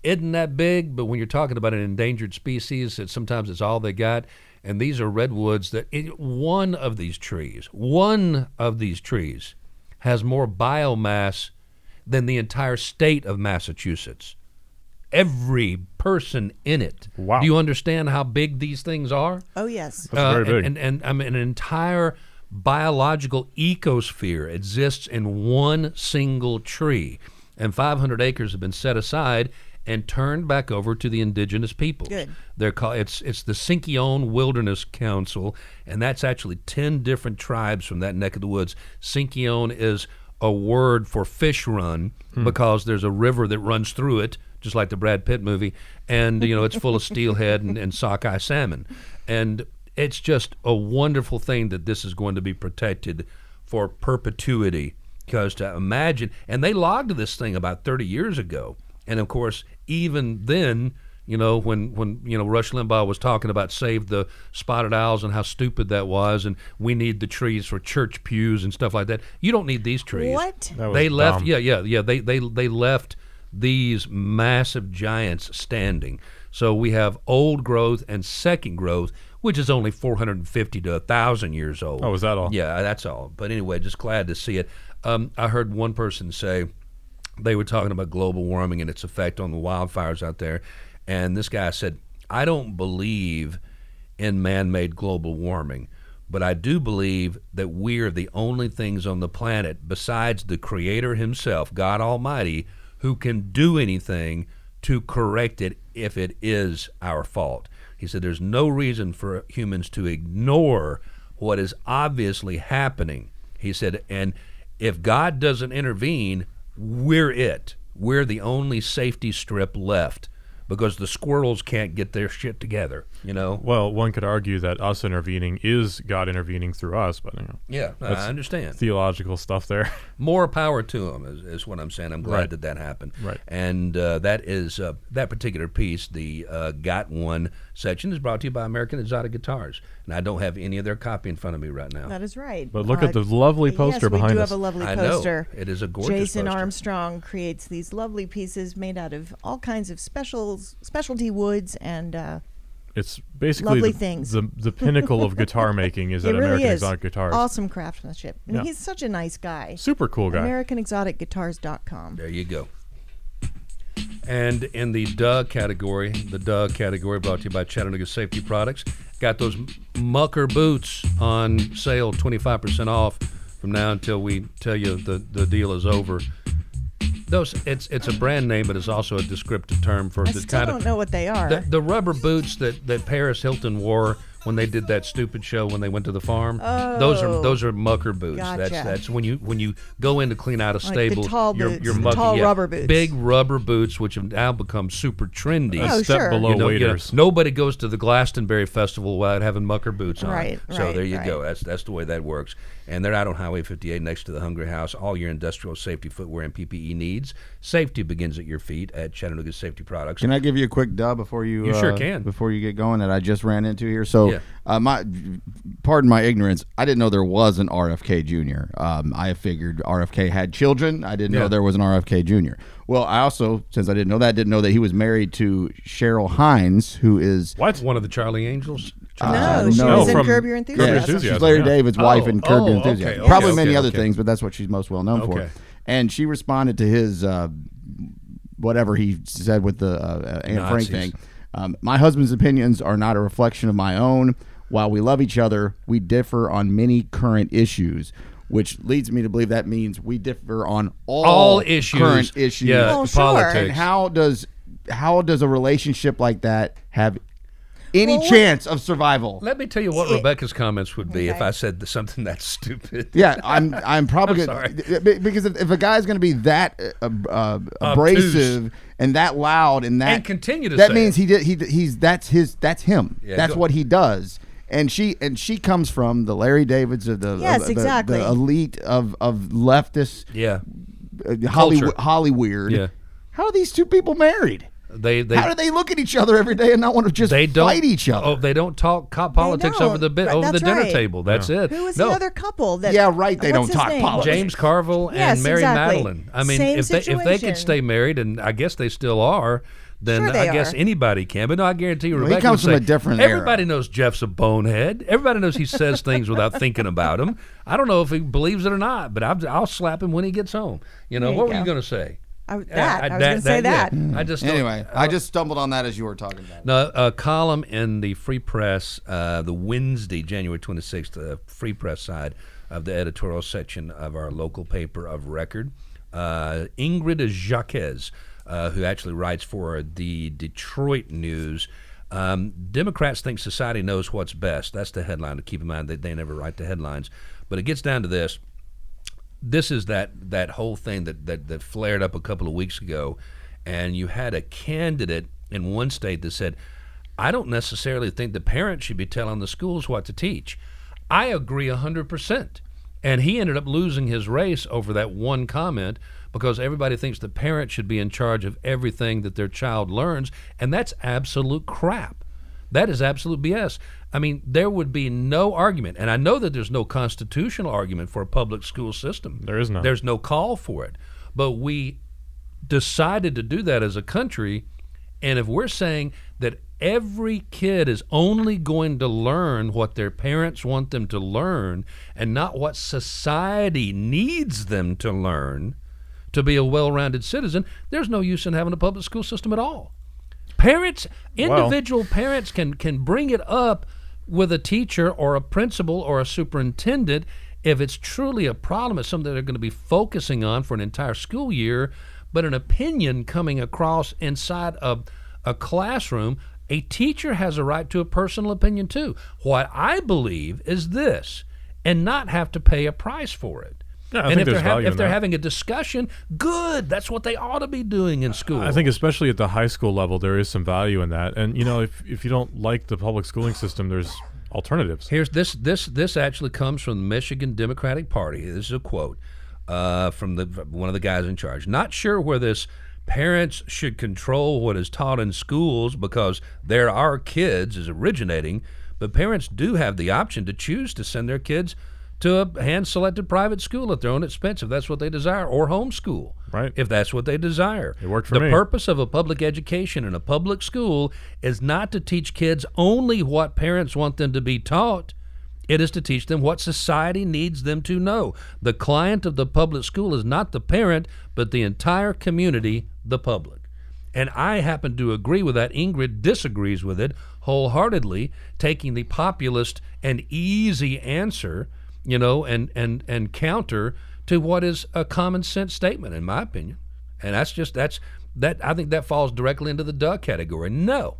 isn't that big, but when you're talking about an endangered species, that sometimes it's all they got. And these are redwoods that it, one of these trees, one of these trees, has more biomass than the entire state of Massachusetts every person in it. Wow. Do you understand how big these things are? Oh yes. That's very uh, and, big. And, and, I mean, an entire biological ecosphere exists in one single tree. And 500 acres have been set aside and turned back over to the indigenous peoples. Good. They're called it's it's the Sinkyone Wilderness Council, and that's actually ten different tribes from that neck of the woods. Sinkyone is a word for fish run hmm. because there's a river that runs through it, just like the Brad Pitt movie, and you know it's full of steelhead and, and sockeye salmon, and it's just a wonderful thing that this is going to be protected for perpetuity. Because to imagine, and they logged this thing about 30 years ago, and of course, even then, you know, when when you know Rush Limbaugh was talking about save the spotted owls and how stupid that was, and we need the trees for church pews and stuff like that. You don't need these trees. What? They left. dumb. Yeah, yeah, yeah. They they they left these massive giants standing. So we have old growth and second growth, which is only 450 to 1,000 years old. Oh, is that all? Yeah, that's all. But anyway, just glad to see it. Um, I heard one person say they were talking about global warming and its effect on the wildfires out there, and this guy said, "I don't believe in man-made global warming." But I do believe that we're the only things on the planet, besides the Creator Himself, God Almighty, who can do anything to correct it if it is our fault. He said there's no reason for humans to ignore what is obviously happening. He said, and if God doesn't intervene, we're it. We're the only safety strip left because the squirrels can't get their shit together, you know? Well, one could argue that us intervening is God intervening through us, but you know, Yeah, I understand. theological stuff there. More power to them is, is what I'm saying. I'm glad Right. that that happened. Right. And uh, that is uh, that particular piece, the uh, Got One section, is brought to you by American Exotic Guitars, and I don't have any of their copy in front of me right now. That is right. But look Uh, at the lovely poster yes, we behind do us. have a lovely I know. poster. It is a gorgeous Jason poster. Armstrong creates these lovely pieces made out of all kinds of specials, specialty woods, and uh, It's basically Lovely the, things. the the pinnacle of guitar making is it at really American is Exotic Guitars. awesome craftsmanship. And Yeah. he's such a nice guy. Super cool guy. AmericanExoticGuitars.com. There you go. And in the duh category, the duh category brought to you by Chattanooga Safety Products, got those mucker boots on sale, 25% off from now until we tell you the, the deal is over. Those it's it's a brand name, but it's also a descriptive term for I the still kind don't of know what they are. the, the rubber boots that, that Paris Hilton wore when they did that stupid show when they went to the farm. Those are Oh. those are mucker boots. That's Gotcha. that's when you when you go in to clean out a Like the stable. tall your, boots, your the mucker- tall yeah, rubber boots. Big rubber boots, which have now become super trendy. A Oh, step sure. below You know, you know, nobody goes to the Glastonbury Festival without having mucker boots on. Right, So right, there you go. That's that's the way that works. And they're out on Highway 58 next to the Hungry House. All your industrial safety footwear and PPE needs. Safety begins at your feet at Chattanooga Safety Products. Can I give you a quick dub before you? You sure uh, can. Before you get going, that I just ran into here. So, Yeah. uh, my, pardon my ignorance. I didn't know there was an RFK Jr. Um, I figured RFK had children. I didn't Yeah. know there was an RFK Jr. Well, I also, since I didn't know that, didn't know that he was married to Cheryl Hines, who is What? One of the Charlie Angels. No, Uh, she no. was in From Curb Your Enthusiasm. yeah, Enthusiasm, she's Larry yeah. David's Oh, wife in Curb Your oh, okay, Enthusiasm. okay, Probably okay, many other okay. things, but that's what she's most well known for. And she responded to his uh, whatever he said with the uh, Anne Frank thing. Um, my husband's opinions are not a reflection of my own. While we love each other, we differ on many current issues, which leads me to believe that means we differ on all, All issues. current issues. Yeah, Well, sure. politics. And how does how does a relationship like that have any Well, chance of survival? Let me tell you what It- Rebecca's comments would be if I said something that's stupid. Yeah, I'm. I'm probably I'm gonna, because if, if a guy's going to be that uh, uh, abrasive and that loud and that And continue to that say means it. he did. He he's that's his that's him. Yeah, that's what he does. And she and she comes from the Larry Davids of the Yes, of exactly. the elite of of leftist Yeah. uh, Hollywood Culture. Hollyweird. Yeah. How are these two people married? They they How do they look at each other every day and not want to just they don't fight each other? Oh, they don't talk co- politics over the bit Right, over the that's dinner right. table. That's it. Who was no, the other couple that? Yeah, right, they don't talk name? politics. James Carville and Yes, Mary exactly. Matalin. I mean, Same if they if they could stay married, and I guess they still are, then Sure I guess are. anybody can. But no, I guarantee you, Well, he comes would from a say, different era. Everybody knows Jeff's a bonehead. Everybody knows he says things without thinking about them. I don't know if he believes it or not, but I'll, I'll slap him when he gets home. You know There you what were you going to say? I, that, Uh, I was going to say that. yeah. I just don't- Anyway, I just stumbled on that as you were talking about. it. No, a column in the Free Press, uh, the Wednesday, January 26th, the Free Press side of the editorial section of our local paper of record. Uh, Ingrid Jacques, uh, who actually writes for the Detroit News. Um, Democrats think society knows what's best. That's the headline. To keep in mind that they never write the headlines, but it gets down to this this is that that whole thing that, that that flared up a couple of weeks ago, and you had a candidate in one state that said, "I don't necessarily think the parents should be telling the schools what to teach." I agree hundred percent, and he ended up losing his race over that one comment because everybody thinks the parents should be in charge of everything that their child learns, and that's absolute crap. That is absolute BS. I mean, there would be no argument, and I know that there's no constitutional argument for a public school system. There is none. There's no call for it. But we decided to do that as a country, and if we're saying that every kid is only going to learn what their parents want them to learn and not what society needs them to learn to be a well-rounded citizen, there's no use in having a public school system at all. Parents, individual parents can can bring it up with a teacher or a principal or a superintendent if it's truly a problem. It's something they're going to be focusing on for an entire school year. But an opinion coming across inside of a classroom, a teacher has a right to a personal opinion too. What I believe is this, and not have to pay a price for it. Yeah, and if they're, value if they're having a discussion, good. That's what they ought to be doing in school. I think especially at the high school level, there is some value in that. And you know, if if you don't like the public schooling system, there's alternatives. Here's this this this actually comes from the Michigan Democratic Party. This is a quote uh, from the one of the guys in charge. Not sure where this parents should control what is taught in schools because there are kids is originating, but parents do have the option to choose to send their kids to a hand-selected private school at their own expense if that's what they desire, or homeschool Right. if that's what they desire. It worked for the me. purpose of a public education in a public school is not to teach kids only what parents want them to be taught. It is to teach them what society needs them to know. The client of the public school is not the parent, but the entire community, the public. And I happen to agree with that. Ingrid disagrees with it wholeheartedly, taking the populist and easy answer, you know, and, and, and counter to what is a common sense statement, in my opinion. And that's just, that's, that, I think that falls directly into the duh category. No.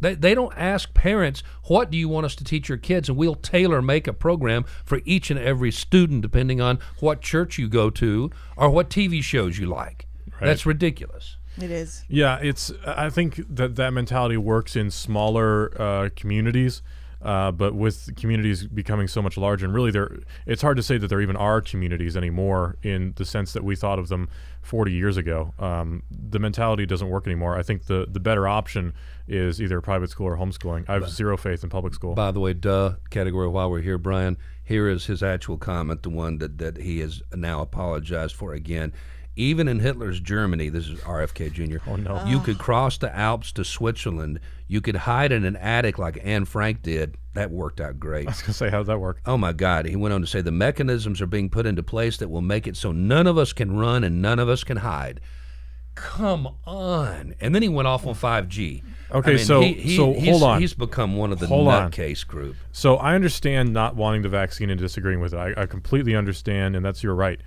They, they don't ask parents, what do you want us to teach your kids? And we'll tailor make a program for each and every student depending on what church you go to or what TV shows you like. That's ridiculous. It is. Yeah, it's. I think that that mentality works in smaller uh, communities, uh, but with communities becoming so much larger, and really, there, it's hard to say that there even are communities anymore in the sense that we thought of them 40 years ago. Um, the mentality doesn't work anymore. I think the the better option is either private school or homeschooling. I have zero faith in public school. By the way, duh category. While we're here, Brian, here is his actual comment, the one that, that he has now apologized for again. Even in Hitler's Germany, this is RFK Jr. Oh no. You oh. could cross the Alps to Switzerland. You could hide in an attic like Anne Frank did. That worked out great. I was gonna say, how does that work? Oh my God. He went on to say the mechanisms are being put into place that will make it so none of us can run and none of us can hide. Come on. And then he went off on 5G. Okay, I mean, so- he- he- so he's- hold on. He's become one of the Hold on. nutcase group. So I understand not wanting the vaccine and disagreeing with it. I, I completely understand, and that's your right.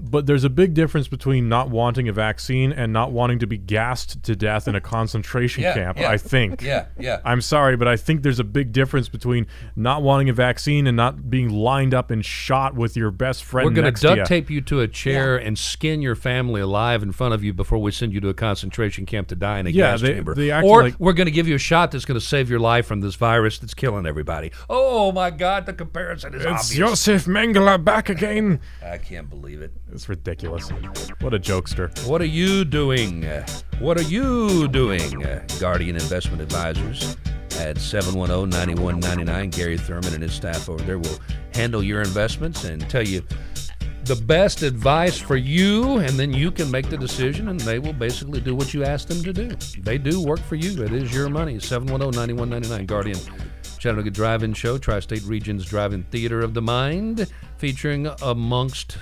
But there's a big difference between not wanting a vaccine and not wanting to be gassed to death in a concentration Yeah, camp. yeah. I think. Yeah, yeah. I'm sorry, but I think there's a big difference between not wanting a vaccine and not being lined up and shot with your best friend. We're going next to to duct you. tape you to a chair and skin your family alive in front of you before we send you to a concentration camp to die in a Yeah, gas they- chamber. they or like- we're going to give you a shot that's going to save your life from this virus that's killing everybody. Oh my God, the comparison is It's obvious. Josef Mengele back again. I can't believe it. It's ridiculous. What a jokester. What are you doing? What are you doing? Guardian Investment Advisors at 710-9199. Gary Thurman and his staff over there will handle your investments and tell you the best advice for you, and then you can make the decision, and they will basically do what you ask them to do. They do work for you. It is your money. 710-9199. Guardian Chattanooga Drive-In Show, Tri-State Region's Drive-In Theater of the Mind, featuring amongst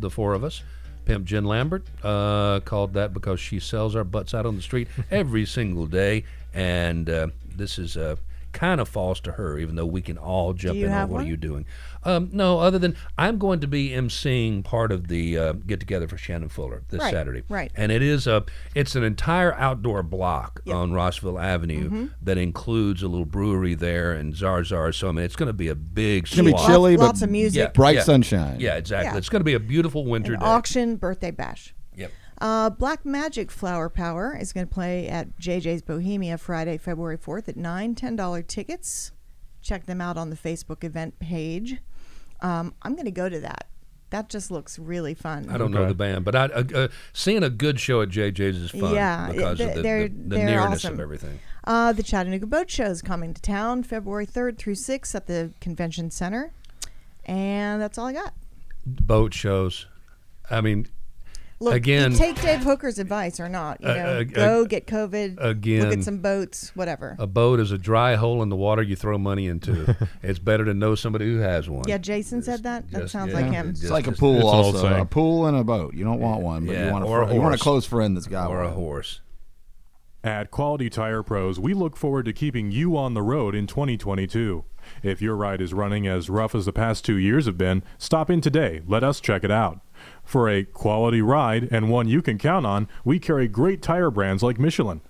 the four of us, Pimp Jen Lambert uh, called that because she sells our butts out on the street every single day, and uh, this is uh, kind of falls to her, even though we can all jump in on have what one? are you doing. Um, no, other than I'm going to be emceeing part of the uh, get together for Shannon Fuller this Right, Saturday, right. And it is a it's an entire outdoor block Yep. on Rossville Avenue Mm-hmm. that includes a little brewery there and Zar Zar. So I mean, it's going to be a big. It's gonna be swap. chilly, but lots of music. Yeah. bright sunshine. Yeah, exactly. Yeah. It's going to be a beautiful winter An day. auction birthday bash. Yep. Uh, Black Magic Flower Power is going to play at JJ's Bohemia Friday, February 4th at 9 $10 tickets. Check them out on the Facebook event page. Um, I'm going to go to that. That just looks really fun. I don't know the band, but I, uh, uh, seeing a good show at JJ's is fun Yeah, because it- of the, they're- the, the they're nearness awesome. of everything. Uh, the Chattanooga Boat Show is coming to town February 3rd through 6th at the Convention Center. And that's all I got. Boat shows. I mean, Look, Again- you take Dave Hooker's advice or not. You know, uh, go uh, get COVID. Look again- at some boats, whatever. a boat is a dry hole in the water you throw money into. it's better to know somebody who has one. yeah, Jason said that. That Just- sounds yeah, like him. just- It's like a pool, It's also. A pool and a boat. You don't want one, but Yeah, you want a, or a you want a close friend that's got or one. a horse. At Quality Tire Pros, we look forward to keeping you on the road in 2022. If your ride is running as rough as the past two years have been, stop in today. Let us check it out. For a quality ride and one you can count on, we carry great tire brands like Michelin.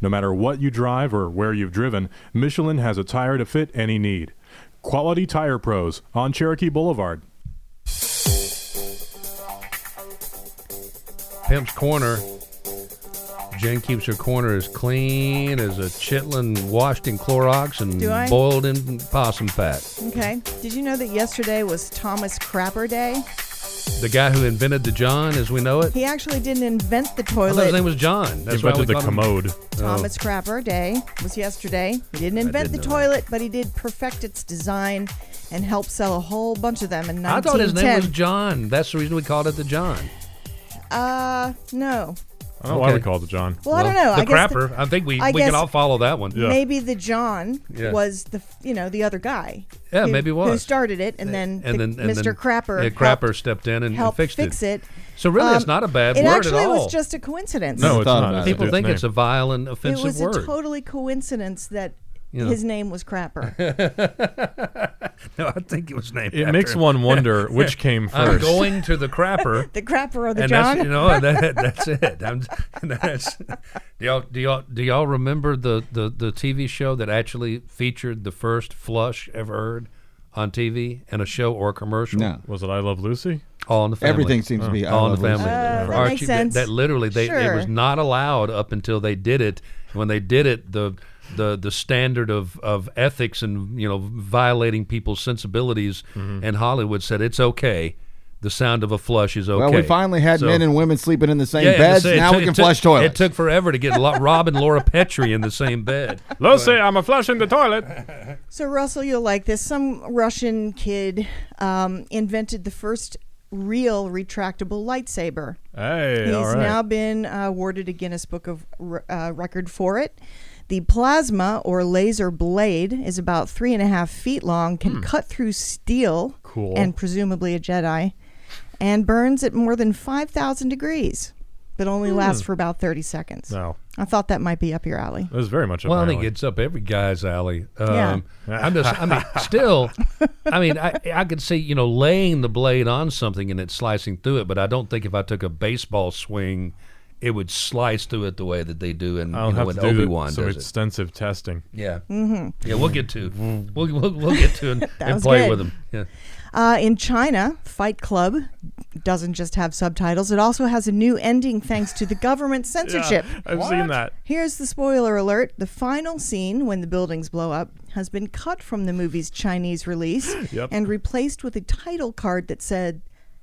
No matter what you drive or where you've driven, Michelin has a tire to fit any need. Quality Tire Pros on Cherokee Boulevard. Pimp's Corner. Jen keeps her corner as clean as a chitlin washed in Clorox and boiled in possum fat. Okay. Did you know that yesterday was Thomas Crapper Day? The guy who invented the John as we know it. He actually didn't invent the I thought his name was John. That's why we Invented the called him- commode. Thomas Crapper Day was yesterday. He didn't invent didn't the know that. toilet, but he did perfect its design and help sell a whole bunch of them in I thought his name was John. That's the reason we called it the John. Uh, no. I don't know why we called it John. Well, I don't know. The I guess the- crapper. I think we, I we guess can all follow that one. Yeah. Maybe the John Yeah. was the f- you know the other guy. Yeah, who- maybe it was. who was. started it, and then, and the- then and Mr. then- Crapper yeah, helped, Crapper stepped in and, and helped fixed fix it. it. So really, it's Um, not a bad it word actually at all. It was just a coincidence. No, it's thought not. about it. People think it's a vile and it offensive was word. a totally coincidence that You know. his name was Crapper. no, I think it was named. It after makes him. one wonder which came I'm first. going to the crapper. the Crapper or the and John? that's you know that, that's it. I'm, that's, do y'all do y'all do y'all remember the, the the TV show that actually featured the first flush ever heard on TV in a show or a commercial? No. Was it I Love Lucy? All in the family. Everything seems to be all in the family. Lucy. Uh, that Archie, makes sense. That, literally, they it was not allowed up until they did it. When they did it, the the the standard of, of ethics and you know violating people's sensibilities Mm-hmm. in Hollywood said it's okay. The sound of a flush is okay. Well, we finally had So- men and women sleeping in the same yeah, beds. the sa- it now took- we can it took- flush toilets. It took forever to get Rob and Laura Petrie in the same bed. Lucy, I'm a flush in the toilet. So Russell, you'll like this. Some Russian kid um, invented the first real retractable lightsaber. Hey, He's all right. now been uh, awarded a Guinness Book of uh, Record for it. The plasma or laser blade is about three and a half feet long, can cut through steel, Cool. and presumably a Jedi, and burns at more than 5,000 degrees, but only lasts for about 30 seconds. no, I thought that might be up your alley. it was very much. up Well, I my think alley. it's up every guy's alley. Yeah. Um, I'm just, I mean, still, I mean, I, I could see, you know, laying the blade on something and it slicing through it, but I don't think if I took a baseball swing, it would slice through it the way that they do in, I'll you know, have when Obi Wan some does it. extensive testing. Yeah. Mm-hmm. Yeah, we'll get to, we'll, we'll, we'll get to and, and play good. with them. Yeah. Uh, in China, Fight Club doesn't just have subtitles, it also has a new ending thanks to the government censorship. Yeah, I've seen that. Here's the spoiler alert. The final scene, when the buildings blow up, has been cut from the movie's Chinese release Yep. and replaced with a title card that said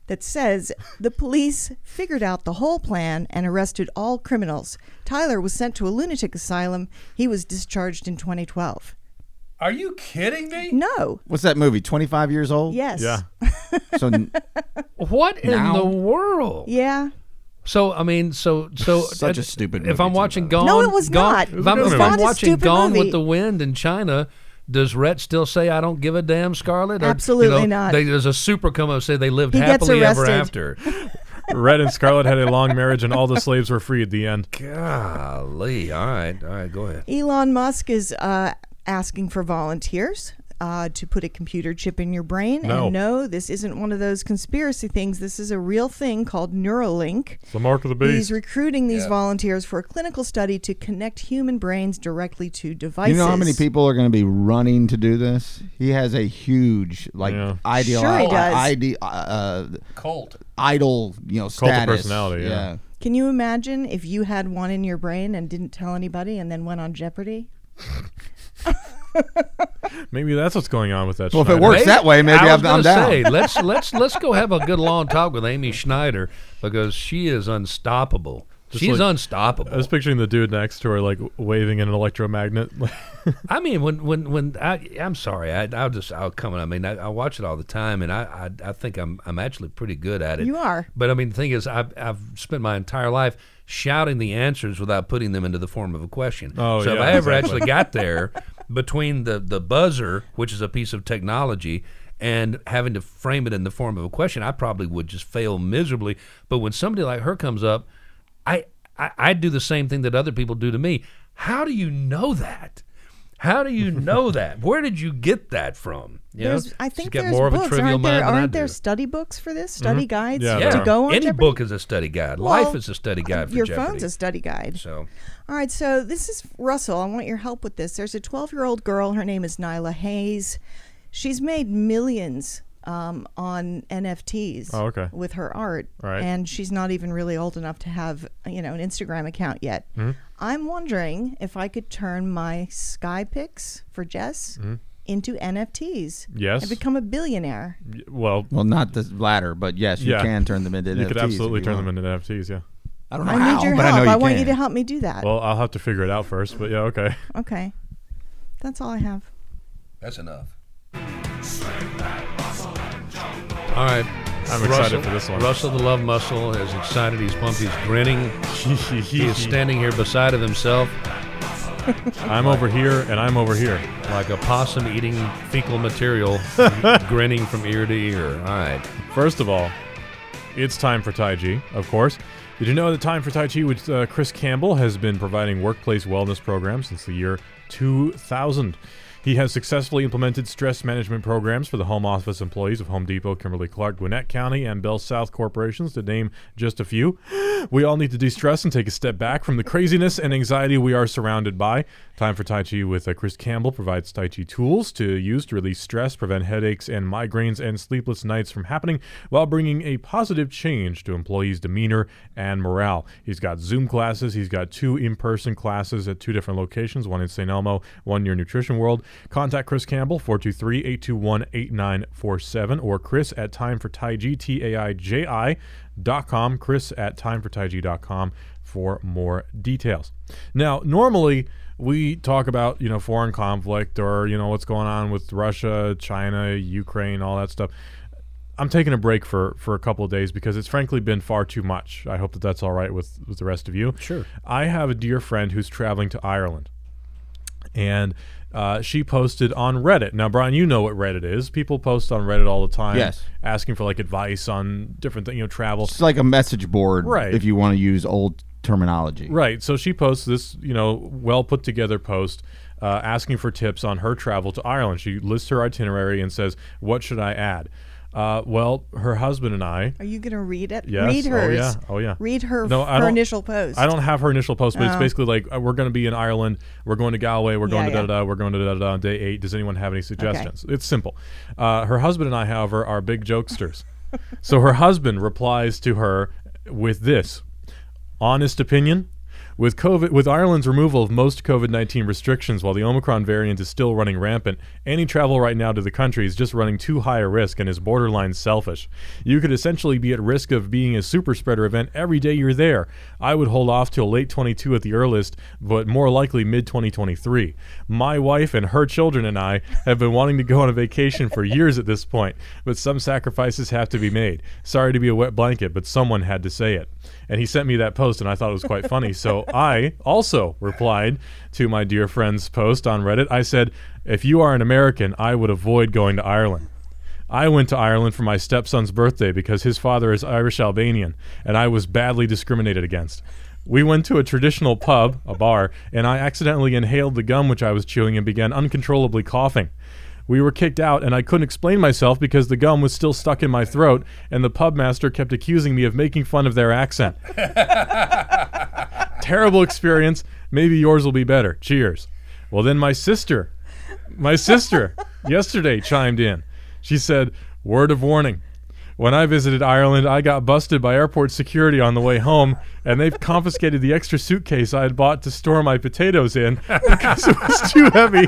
that says the police figured out the whole plan and arrested all criminals. Tyler was sent to a lunatic asylum. He was discharged in 2012. Are you kidding me? No. What's that movie? Twenty five years old. Yes. Yeah. So n- What in Now? the world? Yeah. So I mean, so so Such a stupid If movie, I'm watching Gone, No, it was Gone- not. If I'm, if I'm watching stupid Gone movie. with the Wind in China, does Rhett still say "I don't give a damn"? Scarlett? Or, Absolutely you know, not. They, there's a super come up say they lived He happily ever after. Red and Scarlet had a long marriage, and all the slaves were freed. At the end. Golly. All right. All right. Go ahead. Elon Musk is uh, asking for volunteers uh, to put a computer chip in your brain. No. And no, this isn't one of those conspiracy things. This is a real thing called Neuralink. It's the mark of the beast. He's recruiting these Yeah. volunteers for a clinical study to connect human brains directly to devices. You know how many people are going to be running to do this? He has a huge like Yeah. ideal Sure he does. ide- uh, Colt. idol, you know, Cult of status. personality, yeah. Can you imagine if you had one in your brain and didn't tell anybody and then went on Jeopardy? Maybe that's what's going on with that. Well, if it Schneider. works that way, maybe I was I'm, I'm down. Say, let's let's let's go have a good long talk with Amy Schneider because she is unstoppable. She's like- unstoppable. I was picturing the dude next to her, like waving an electromagnet. I mean, when when when I, I'm sorry, I, I'll just I'll come. I mean, I, I watch it all the time, and I, I I think I'm I'm actually pretty good at it. You are. But I mean, the thing is, I've I've spent my entire life shouting the answers without putting them into the form of a question. Oh, so if I ever exactly. actually got there between the the buzzer, which is a piece of technology. And having to frame it in the form of a question, I probably would just fail miserably. But when somebody like her comes up, I, I I do the same thing that other people do to me. How do you know that? How do you know that? Where did you get that from? You know, I think there's more of books. a trivial aren't there, mind aren't there study books for this? Study mm-hmm. guides Yeah, yeah, to go on any Jeopardy? book is a study guide. Well, Life is a study uh, guide for Your Jeopardy. phone's a study guide. So All right, so this is Russell. I want your help with this. There's a 12 year old girl. Her name is Nyla Hayes. She's made millions um, on NFTs Oh, okay. with her art, Right. and she's not even really old enough to have you know an Instagram account yet. Mm-hmm. I'm wondering if I could turn my Sky Pics for Jess into NFTs Mm-hmm. Yes. and become a billionaire. well, Well, not the latter, but yes, you Yeah. can turn them into you NFTs could absolutely you turn want. them into NFTs. Yeah. I don't know I how, need your but help. I know you want can. you to help me do that. Well, I'll have to figure it out first, but yeah, okay. okay, that's all I have. that's enough. All right. I'm excited for this one. Russell the Love Muscle is excited. He's pumped. He's grinning. He is standing here beside of himself I'm over here, and I'm over here. like a possum eating fecal material, grinning from ear to ear. All right. First of all, it's time for Tai Chi, of course. Did you know that Time for Tai Chi with uh, Chris Campbell has been providing workplace wellness programs since the year 2000? He has successfully implemented stress management programs for the home office employees of Home Depot, Kimberly Clark, Gwinnett County, and Bell South corporations, to name just a few. We all need to de stress and take a step back from the craziness and anxiety we are surrounded by. Time for Tai Chi with uh, Chris Campbell provides Tai Chi tools to use to release stress, prevent headaches and migraines and sleepless nights from happening while bringing a positive change to employees' demeanor and morale. He's got Zoom classes, he's got two in person classes at two different locations, one in St. Elmo, one near Nutrition World. Contact Chris Campbell, 423 821 8947, or Chris at Time for Taiji, T A I J I dot com. Chris at timefortaiji.com for more details. Now, normally we talk about, you know, foreign conflict or, you know, what's going on with Russia, China, Ukraine, all that stuff. I'm taking a break for, for a couple of days because it's frankly been far too much. I hope that that's all right with, with the rest of you. Sure. I have a dear friend who's traveling to Ireland and uh, she posted on Reddit. Now, Brian, you know what Reddit is. People post on Reddit all the time, Yes. asking for like advice on different things, you know, travel. It's like a message board, Right. If you want to use old terminology, Right. So she posts this, you know, well put together post uh, asking for tips on her travel to Ireland. She lists her itinerary and says, "What should I add?" Uh, well, her husband and I. Are you going to read it? Yes. Read Oh, yeah. Oh, yeah. Read her, No, I her initial post. I don't have her initial post, but it's Oh. basically like uh, we're going to be in Ireland. We're going to Galway. We're going Yeah, to da yeah. da da. We're going to da da da on day eight. Does anyone have any suggestions? It's simple. Uh, her husband and I, however, are big jokesters. so her husband replies to her with this honest opinion. With COVID, with Ireland's removal of most COVID-19 restrictions while the Omicron variant is still running rampant, any travel right now to the country is just running too high a risk and is borderline selfish. You could essentially be at risk of being a super spreader event every day you're there. I would hold off till late 22 at the earliest, but more likely mid 2023. My wife and her children and I have been wanting to go on a vacation for years at this point, but some sacrifices have to be made. Sorry to be a wet blanket, but someone had to say it. And he sent me that post, and I thought it was quite funny. So I also replied to my dear friend's post on Reddit. I said, If you are an American, I would avoid going to Ireland. I went to Ireland for my stepson's birthday because his father is Irish Albanian, and I was badly discriminated against. We went to a traditional pub, a bar, and I accidentally inhaled the gum which I was chewing and began uncontrollably coughing. We were kicked out, and I couldn't explain myself because the gum was still stuck in my throat, and the pub master kept accusing me of making fun of their accent. Terrible experience. Maybe yours will be better. Cheers. Well, then my sister, my sister, yesterday chimed in. She said, Word of warning. When I visited Ireland, I got busted by airport security on the way home, and they've confiscated the extra suitcase I had bought to store my potatoes in because it was too heavy.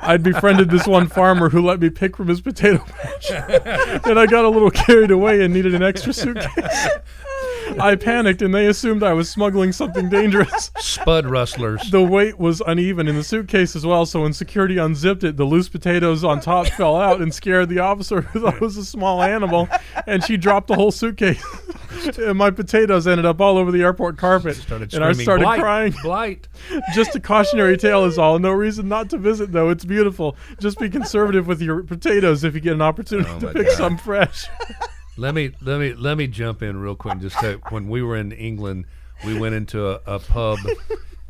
I'd befriended this one farmer who let me pick from his potato patch, and I got a little carried away and needed an extra suitcase. I panicked, and they assumed I was smuggling something dangerous. Spud rustlers. The weight was uneven in the suitcase as well, so when security unzipped it, the loose potatoes on top fell out and scared the officer who thought it was a small animal, and she dropped the whole suitcase. and my potatoes ended up all over the airport carpet, and I started "Blight, crying. Blight. Just a cautionary tale is all. No reason not to visit, though. It's beautiful. Just be conservative with your potatoes if you get an opportunity Oh to pick God. some fresh. Let me let me let me jump in real quick. and Just say, when we were in England, we went into a, a pub,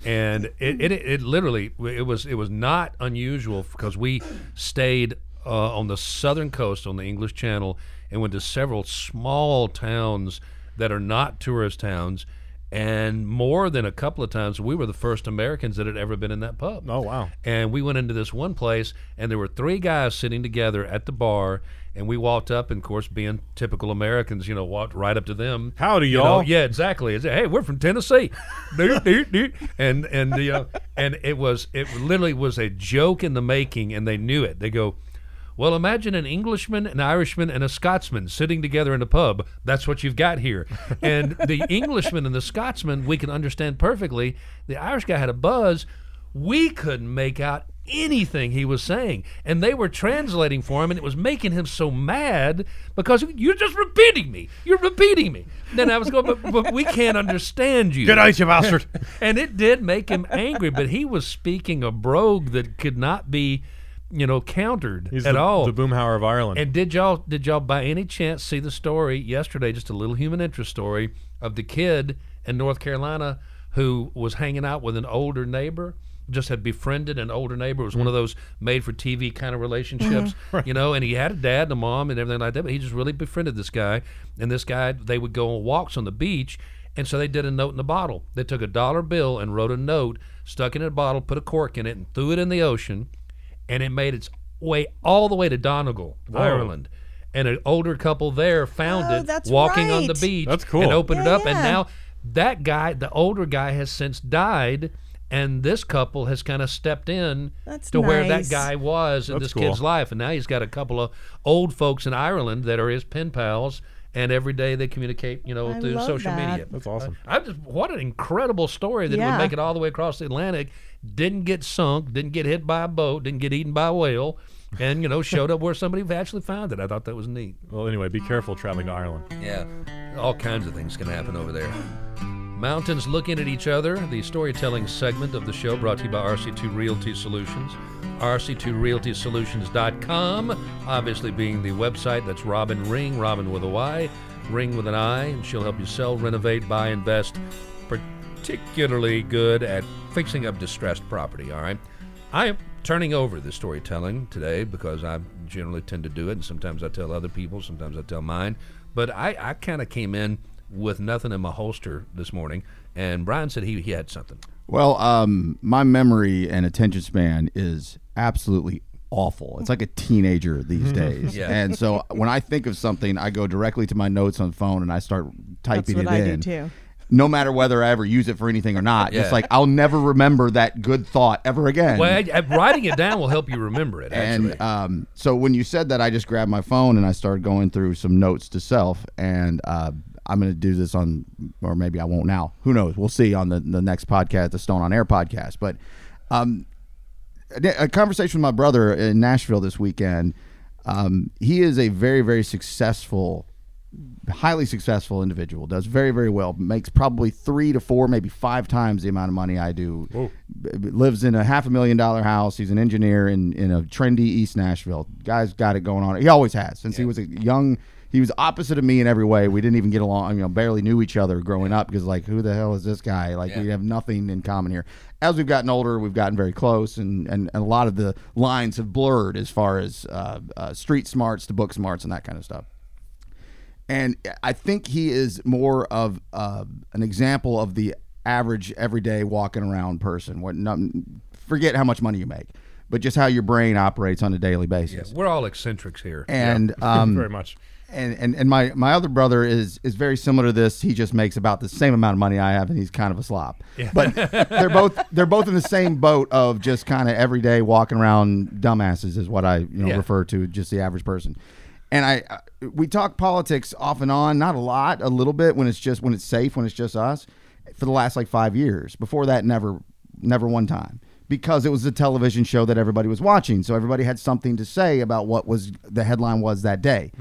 and it, it it literally it was it was not unusual because we stayed uh, on the southern coast on the English Channel and went to several small towns that are not tourist towns. And more than a couple of times, we were the first Americans that had ever been in that pub. Oh, wow. And we went into this one place, and there were three guys sitting together at the bar. And we walked up, and of course, being typical Americans, you know, walked right up to them. Howdy, You know, y'all. yeah, exactly. It's, hey, we're from Tennessee, Doot, doot, doot. and and you uh, know, and it was it literally was a joke in the making, and they knew it. They go, well, imagine an Englishman, an Irishman, and a Scotsman sitting together in a pub. That's what you've got here. And the Englishman and the Scotsman we can understand perfectly. The Irish guy had a buzz. We couldn't make out anything he was saying. And they were translating for him, and it was making him so mad because you're just repeating me. You're repeating me. Then I was going, but, but we can't understand you. Good night, you bastard. And it did make him angry, but he was speaking a brogue that could not be, you know, countered He's at the, all. the Boomhauer of Ireland. And did y'all did y'all by any chance see the story yesterday? Just a little human interest story of the kid in North Carolina who was hanging out with an older neighbor. Just had befriended an older neighbor. It was one of mm. those made for TV kind of relationships, mm-hmm. you know. And he had a dad and a mom and everything like that. But he just really befriended this guy. And this guy, they would go on walks on the beach, and so they did a note in the bottle. They took a dollar bill and wrote a note, stuck it in a bottle, put a cork in it, and threw it in the ocean and it made its way all the way to Donegal, Ireland. And an older couple there found Oh, it walking on the beach That's cool. and opened it Yeah, up. And now that guy, the older guy, has since died. And this couple has kind of stepped in That's to where that guy was in That's this cool. kid's life. And now he's got a couple of old folks in Ireland that are his pen pals. And every day they communicate, you know, I through social that. media. That's awesome. I just what an incredible story that Yeah. would make it all the way across the Atlantic. Didn't get sunk, didn't get hit by a boat, didn't get eaten by a whale, and you know showed up where somebody actually found it. I thought that was neat. well, anyway, be careful traveling to Ireland. Yeah, all kinds of things can happen over there. Mountains looking at each other, the storytelling segment of the show brought to you by RC2 Realty Solutions. RC2RealtySolutions.com, obviously being the website that's Robin Ring, Robin with a Y, Ring with an I, and she'll help you sell, renovate, buy, invest, particularly good at fixing up distressed property, all right? I am turning over the storytelling today because I generally tend to do it, and sometimes I tell other people, sometimes I tell mine. But I, I kind of came in with nothing in my holster this morning, and Brian said he, he had something. Well, um, my memory and attention span is absolutely awful. It's like a teenager these days. Yeah. And so when I think of something, I go directly to my notes on phone and I start typing That's what it I do too. No matter whether I ever use it for anything or not. Yeah. It's like I'll never remember that good thought ever again. Well, I, I- writing it down will help you remember it, actually. and um, so when you said that, I just grabbed my phone and I started going through some notes to self. And uh, I'm going to do this on, or maybe I won't now. Who knows? We'll see on the, the next podcast, the Stone on Air podcast. But um, a a conversation with my brother in Nashville this weekend. Um, he is a very, very successful highly successful individual, does very very well, makes probably three to four, maybe five times the amount of money I do. B- lives in a half a million dollar house. He's an engineer in in a trendy East Nashville. Guy's got it going on. He always has since he was a young. He was opposite of me in every way. We didn't even get along. You know, barely knew each other growing up because like, who the hell is this guy? Like, we have nothing in common here. As we've gotten older, we've gotten very close, and and, and a lot of the lines have blurred as far as uh, uh, street smarts to book smarts and that kind of stuff and I think he is more of uh, an example of the average everyday walking around person. What not, forget how much money you make, but just how your brain operates on a daily basis. We're all eccentrics here. And um, Very much. And, and and my my other brother is is very similar to this. He just makes about the same amount of money I have, and he's kind of a slop. But they're both they're both in the same boat of just kind of everyday walking around dumbasses is what I you know Yeah. refer to just the average person. And I uh, we talk politics off and on, not a lot, a little bit when it's just when it's safe, when it's just us. For the last like five years. Before that, never never one time because it was a television show that everybody was watching. So everybody had something to say about what was the headline was that day.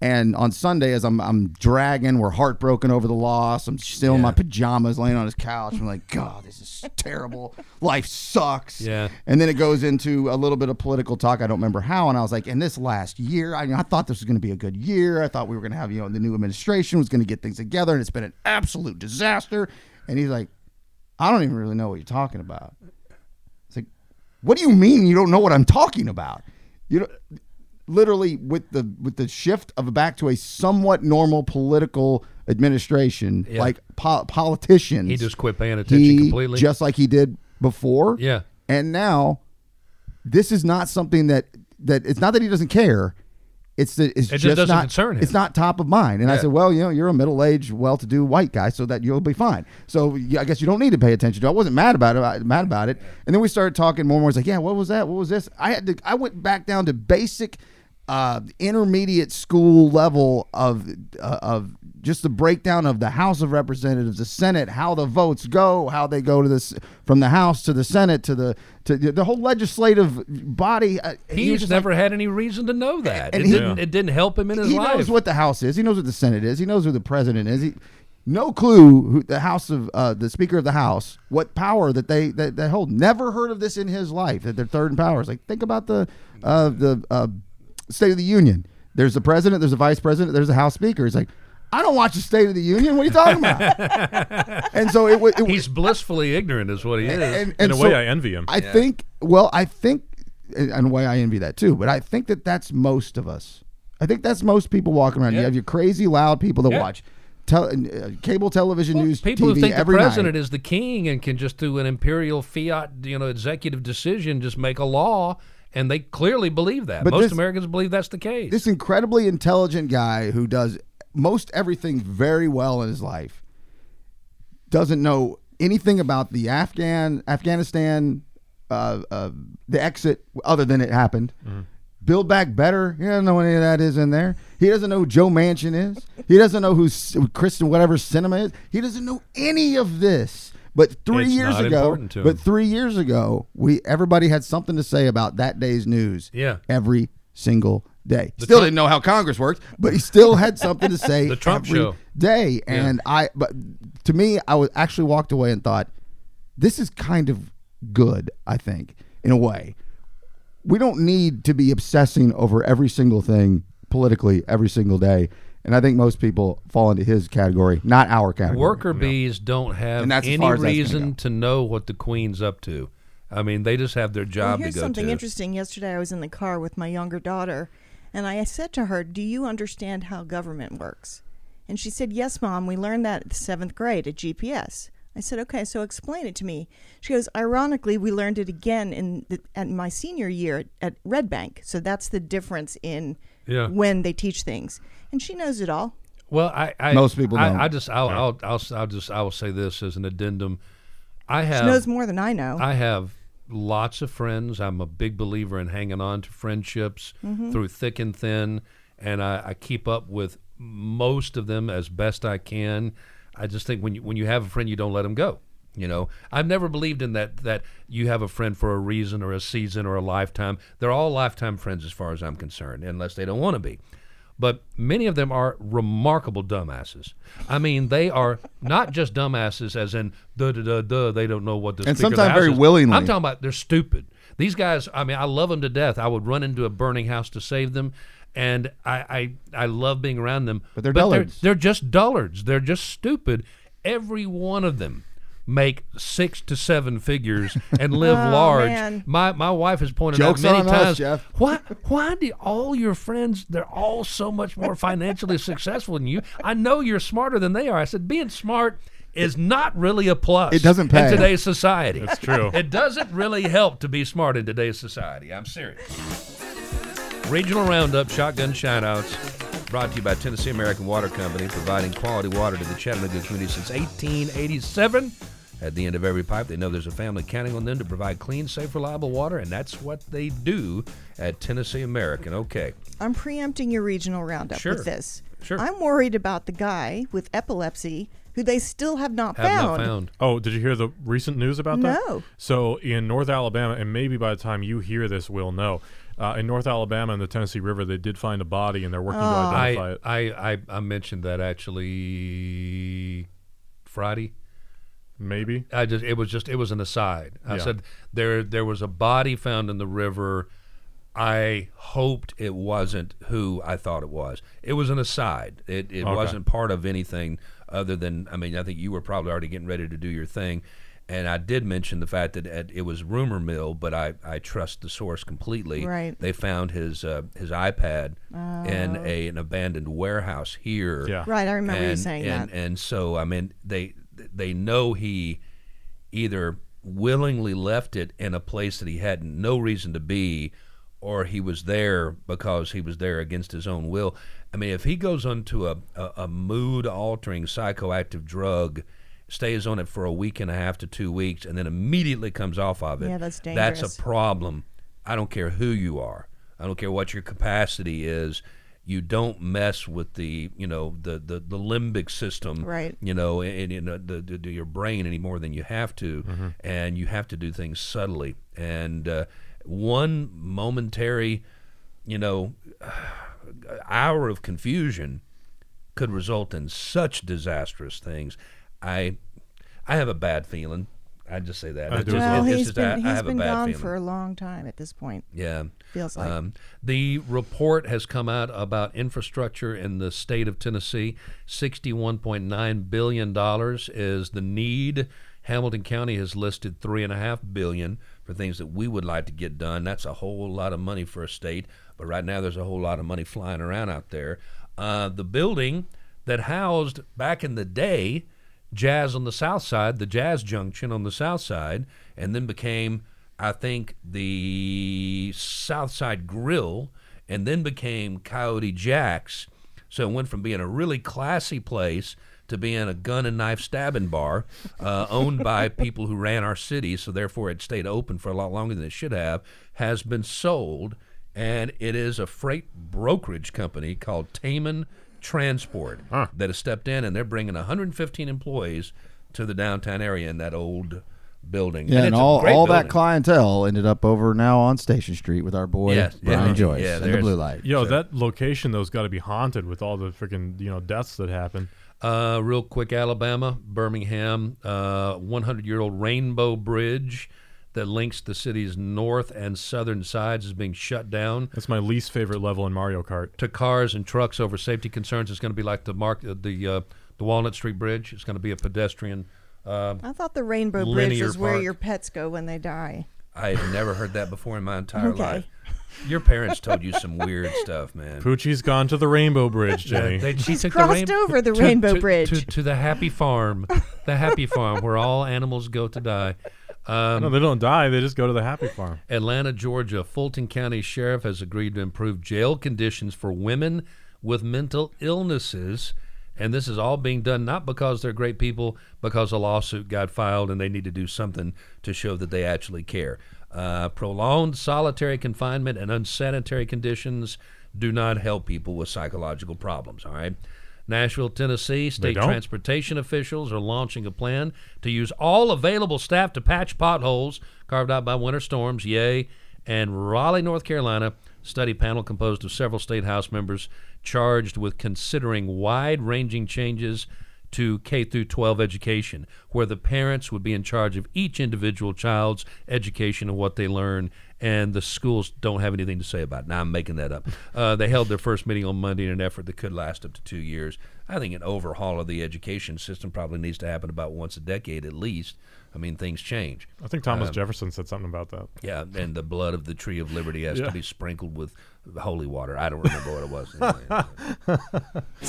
And on Sunday, as I'm, I'm dragging, we're heartbroken over the loss. I'm still in my pajamas, laying on his couch. I'm like, God, this is terrible. Life sucks. Yeah. And then it goes into a little bit of political talk. I don't remember how. And I was like, in this last year, I, I thought this was going to be a good year. I thought we were going to have, you know, the new administration was going to get things together, and it's been an absolute disaster. And he's like, I don't even really know what you're talking about. It's like, what do you mean you don't know what I'm talking about? You know, literally with the with the shift of back to a somewhat normal political administration, Yeah. like po- politicians. He just quit paying attention he- completely. just like he did before. Yeah. and now this is not something that that it's not that he doesn't care. It's that it's It just just, doesn't not concern him. It's not top of mind. And I said, well, you know, you're a middle-aged, well-to-do white guy, so that you'll be fine. So yeah, I guess you don't need to pay attention to. it. I wasn't mad about it. I- Mad about it. And then we started talking more and more. It's like, yeah, what was that? What was this? I had to. I went back down to basic, uh, intermediate school level of uh, of just the breakdown of the House of Representatives, the Senate, how the votes go, how they go to this from the House to the Senate to the to the whole legislative body. Uh, He's just never like- had any reason to know that. And it, he- didn't, it didn't help him in his he life. He knows what the House is. He knows what the Senate is. He knows who the president is. He no clue who the House of uh, the Speaker of the House, what power that they that they hold. Never heard of this in his life. That they're third in power. It's like think about the uh, the uh, State of the Union. There's a president. There's a vice president. There's a House Speaker. He's like. I don't watch the State of the Union. What are you talking about? and so it, wa- it, He's blissfully ignorant, is what he is. and, In a so way, I envy him. I think. Well, I think, in in a way, I envy that too. But I think that that's most of us. I think that's most people walking around. You have your crazy loud people that Yeah. watch tel- uh, cable television Well, news, people TV who think the every president night. is the king and can just do an imperial fiat, you know, executive decision, just make a law, and they clearly believe that. But Most this- Americans believe that's the case. this incredibly intelligent guy who does most everything very well in his life doesn't know anything about the Afghan Afghanistan uh, uh, the exit other than it happened. Build back better. He doesn't know any of that is in there. He doesn't know who Joe Manchin is. He doesn't know who Kristen whatever Sinema is. He doesn't know any of this. But three It's years ago, but three years ago, we everybody had something to say about that day's news. Yeah. every single day. The still Trump- didn't know how Congress worked, but he still had something to say. The Trump every show. day, and I. But to me, I was actually walked away and thought, this is kind of good. I think in a way, we don't need to be obsessing over every single thing politically every single day. And I think most people fall into his category, not our category. Worker bees don't have And that's as any far as that's gonna reason go. to know what the queen's up to. I mean, they just have their Well, job here's to go something to. interesting. Yesterday, I was in the car with my younger daughter, and I said to her, "Do you understand how government works?" And she said, "Yes, mom. We learned that at the seventh grade at GPS." I said, "Okay, so explain it to me." She goes, "Ironically, we learned it again in the, at my senior year at Red Bank. So that's the difference in Yeah. when they teach things." And she knows it all. Well, I, I Most people I, don't. I just I'll, I'll I'll I'll just I will say this as an addendum. I have She knows more than I know. I have lots of friends. I'm a big believer in hanging on to friendships Mm-hmm. through thick and thin, and I, I keep up with most of them as best I can. I just think when you when you have a friend, you don't let them go. You know, I've never believed in that that you have a friend for a reason or a season or a lifetime. They're all lifetime friends as far as I'm concerned, unless they don't want to be. but many of them are remarkable dumbasses. I mean, they are not just dumbasses, as in duh duh duh duh. They don't know what the And sometimes very is. willingly. I'm talking about they're stupid. These guys. I mean, I love them to death. I would run into a burning house to save them. And I, I, I love being around them. But they're dullards. They're, just dullards. They're just stupid. Every one of them make six to seven figures and live Oh, large. man. My my wife has pointed Joke's out many on us, times. Jeff. Why why do all your friends they're all so much more financially successful than you? I know you're smarter than they are. I said being smart is not really a plus. It doesn't pay. in today's society. That's true. It doesn't really help to be smart in today's society. I'm serious. Regional Roundup Shotgun Shoutouts brought to you by Tennessee American Water Company, providing quality water to the Chattanooga community since 1887. At the end of every pipe, they know there's a family counting on them to provide clean, safe, reliable water, and that's what they do at Tennessee American. Okay. I'm preempting your regional roundup Sure. with this. Sure. I'm worried about the guy with epilepsy who they still have not Have found. not found. Oh, did you hear the recent news about that? No. So in North Alabama, and maybe by the time you hear this, we'll know. Uh, in North Alabama and the Tennessee River, they did find a body, and they're working to identify I, it. I, I, I mentioned that actually Friday. Maybe. I just it was just it was an aside. I Yeah. said there there was a body found in the river. I hoped it wasn't who I thought it was. It was an aside. It it Okay. wasn't part of anything other than I mean I think you were probably already getting ready to do your thing. And I did mention the fact that it, it was rumor mill, but I, I trust the source completely. Right. They found his uh, his iPad in a, an abandoned warehouse here. Yeah. Right, I remember you saying and, that. And so I mean they they know he either willingly left it in a place that he had no reason to be, or he was there because he was there against his own will. I mean, if he goes onto a, a, a mood altering psychoactive drug, stays on it for a week and a half to two weeks, and then immediately comes off of it, Yeah, that's That's a problem. I don't care who you are. I don't care what your capacity is. You don't mess with the, you know, the, the, the limbic system, Right. You know, and, and uh, the, the, the, your brain any more than you have to, and you have to do things subtly. And uh, one momentary, you know, hour of confusion could result in such disastrous things. I, I have a bad feeling. I just say that. I It's do well, it's he's just been I- I he's have a been bad gone feeling. for a long time at this point. Yeah. Feels like. Um, the report has come out about infrastructure in the state of Tennessee. $61.9 billion is the need. Hamilton County has listed 3.5 billion for things that we would like to get done. That's a whole lot of money for a state, but right now there's a whole lot of money flying around out there. Uh, the building that housed back in the day Jazz on the south side, the Jazz Junction on the south side, and then became, I think, the South Side Grill, and then became Coyote Jack's. So it went from being a really classy place to being a gun and knife stabbing bar uh, owned by people who ran our city, so therefore it stayed open for a lot longer than it should have, has been sold, and it is a freight brokerage company called Taman Transport that has stepped in, and they're bringing 115 employees to the downtown area in that old building. Yeah, and, it's a all, great all that clientele ended up over now on Station Street with our boy Yes, Brian yeah, Joyce yeah, and the blue light. Yo, So- that location though's got to be haunted with all the freaking you know deaths that happen. Uh, real quick, Alabama, Birmingham, uh, 100 year old Rainbow Bridge that links the city's north and southern sides is being shut down That's my least favorite level in Mario Kart. to cars and trucks over safety concerns. It's going to be like the mark uh, the uh, the Walnut Street Bridge. It's going to be a pedestrian. Uh, I thought the Rainbow Bridge is was where park. your pets go when they die. I have never heard that before in my entire Okay. life. Your parents told you some weird stuff, man. Poochie's gone to the Rainbow Bridge, Jenny. They, she He's took crossed the rain- over the to- Rainbow to- Bridge. to, to the happy farm, the happy farm where all animals go to die. Um, no, they don't die. They just go to the happy farm. Atlanta, Georgia, Fulton County Sheriff has agreed to improve jail conditions for women with mental illnesses. And this is all being done not because they're great people, because a lawsuit got filed and they need to do something to show that they actually care. Uh, prolonged solitary confinement and unsanitary conditions do not help people with psychological problems, all right? Nashville, Tennessee, state transportation officials are launching a plan to use all available staff to patch potholes carved out by winter storms. Yay. And Raleigh, North Carolina, study panel composed of several state House members charged with considering wide ranging changes to K through 12 education, where the parents would be in charge of each individual child's education and what they learn, and the schools don't have anything to say about it. Now, I'm making that up. Uh, they held their first meeting on Monday in an effort that could last up to two years. I think an overhaul of the education system probably needs to happen about once a decade at least. I mean, things change. I think Thomas Um, Jefferson said something about that. Yeah, and the blood of the tree of liberty has Yeah. to be sprinkled with holy water. I don't remember what it was. Anyway.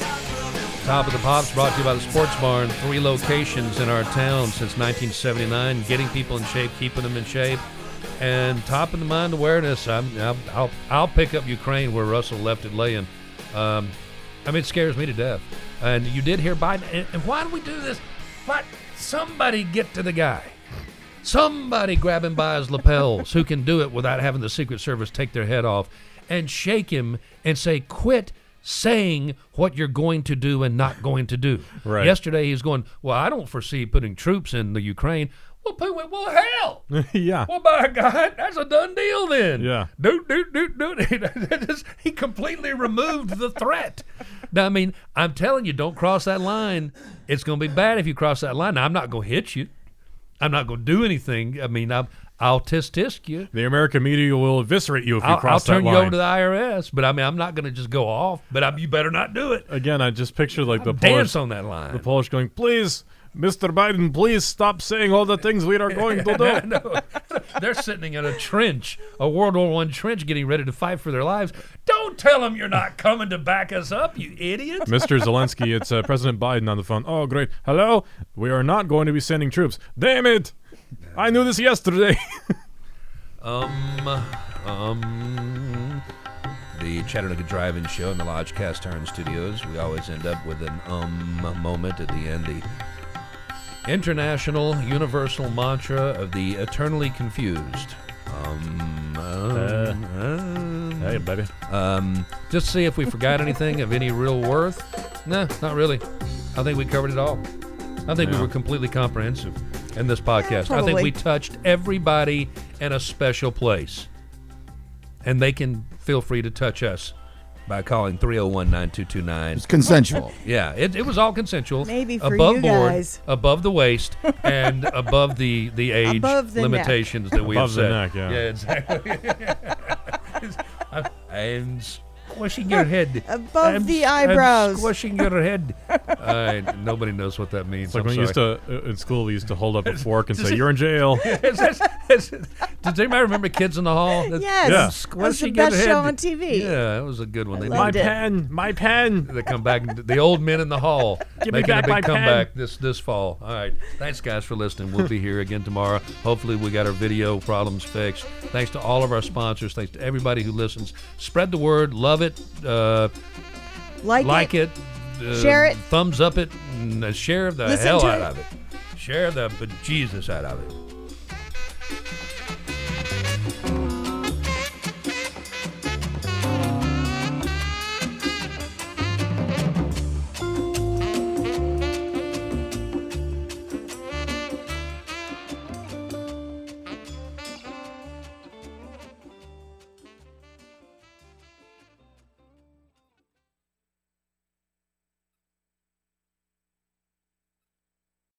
Top of the Pops brought to you by the Sports Barn. Three locations in our town since 1979, getting people in shape, keeping them in shape. And top of the mind awareness, I'm, I'll, I'll, I'll pick up Ukraine where Russell left it laying. Um, I mean, it scares me to death. And you did hear Biden. And, and why do we do this? Why, somebody get to the guy. Somebody grab him by his lapels who can do it without having the Secret Service take their head off and shake him and say, quit saying what you're going to do and not going to do. Right. Yesterday he's going, well, I don't foresee putting troops in the Ukraine. Well, put, well, hell. yeah. Well, by God, that's a done deal then. Yeah. Do, do, do, do. he completely removed the threat. Now, I mean, I'm telling you, don't cross that line. It's going to be bad if you cross that line. Now, I'm not going to hit you. I'm not going to do anything. I mean, I'm, I'll tisk tisk you. The American media will eviscerate you if you I'll, I'll cross turn you over to the IRS. But I mean, I'm not going to just go off. But I, you better not do it. Again, I just picture like the Dance Polish, on that line. the Polish going, please, Mr. Biden, please stop saying all the things we are going to do. no, they're sitting in a trench, a World War One trench, getting ready to fight for their lives. Don't tell them you're not coming to back us up, you idiot. Mr. Zelensky, it's uh, President Biden on the phone. Oh, great. Hello? We are not going to be sending troops. Damn it! I knew this yesterday. Um, um, the Chattanooga Drive-In Show in the Lodge Cast Iron Studios. We always end up with an um moment at the end. The international universal mantra of the eternally confused. Um, um, um, hey, baby. um, just see if we forgot anything of any real worth. No, not really. I think we covered it all. I think we were completely comprehensive in this podcast. I think we touched everybody in a special place. And they can feel free to touch us by calling 301 9229. It's consensual. Yeah, it, it was all consensual. Maybe for above you board, guys. above the waist, and above the the age Above the neck. limitations that we Above have the neck, yeah. exactly. I'm, I'm squishing your head. Above I'm the s- I'm eyebrows. squishing your head. I, nobody knows what that means. It's like I'm when you used to, uh, in school, we used to hold up a fork and say, You're in jail. Is this- is it- Does anybody remember Kids in the Hall? That's- Yes. Yeah. That was the Squishing your best head. show on TV. Yeah, that was a good one. They My it. pen, my pen. They come back. The old men in the hall Give me making back a big my pen. comeback this this fall. All right, thanks guys for listening. We'll be here again tomorrow. Hopefully, we got our video problems fixed. Thanks to all of our sponsors. Thanks to everybody who listens. Spread the word. Love love it. Uh, like, like it. it uh, share it. Thumbs up it. And uh, share the Listen hell out it. of it. Share the bejesus out of it.